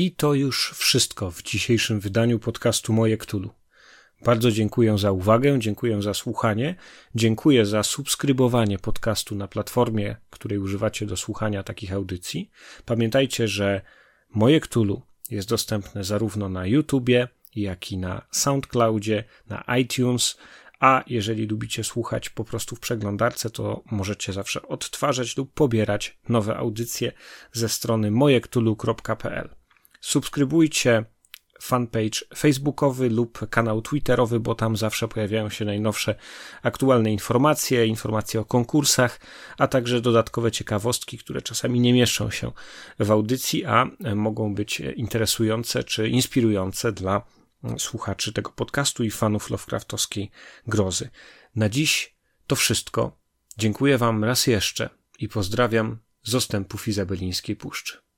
I to już wszystko w dzisiejszym wydaniu podcastu Moje Ktulu. Bardzo dziękuję za uwagę, dziękuję za słuchanie, dziękuję za subskrybowanie podcastu na platformie, której używacie do słuchania takich audycji. Pamiętajcie, że Moje Ktulu jest dostępne zarówno na YouTubie, jak i na SoundCloudzie, na iTunes, a jeżeli lubicie słuchać po prostu w przeglądarce, to możecie zawsze odtwarzać lub pobierać nowe audycje ze strony mojektulu.pl. Subskrybujcie fanpage facebookowy lub kanał twitterowy, bo tam zawsze pojawiają się najnowsze aktualne informacje, informacje o konkursach, a także dodatkowe ciekawostki, które czasami nie mieszczą się w audycji, a mogą być interesujące czy inspirujące dla słuchaczy tego podcastu i fanów Lovecraftowskiej grozy. Na dziś to wszystko. Dziękuję Wam raz jeszcze i pozdrawiam z ostępów Izabelińskiej Puszczy.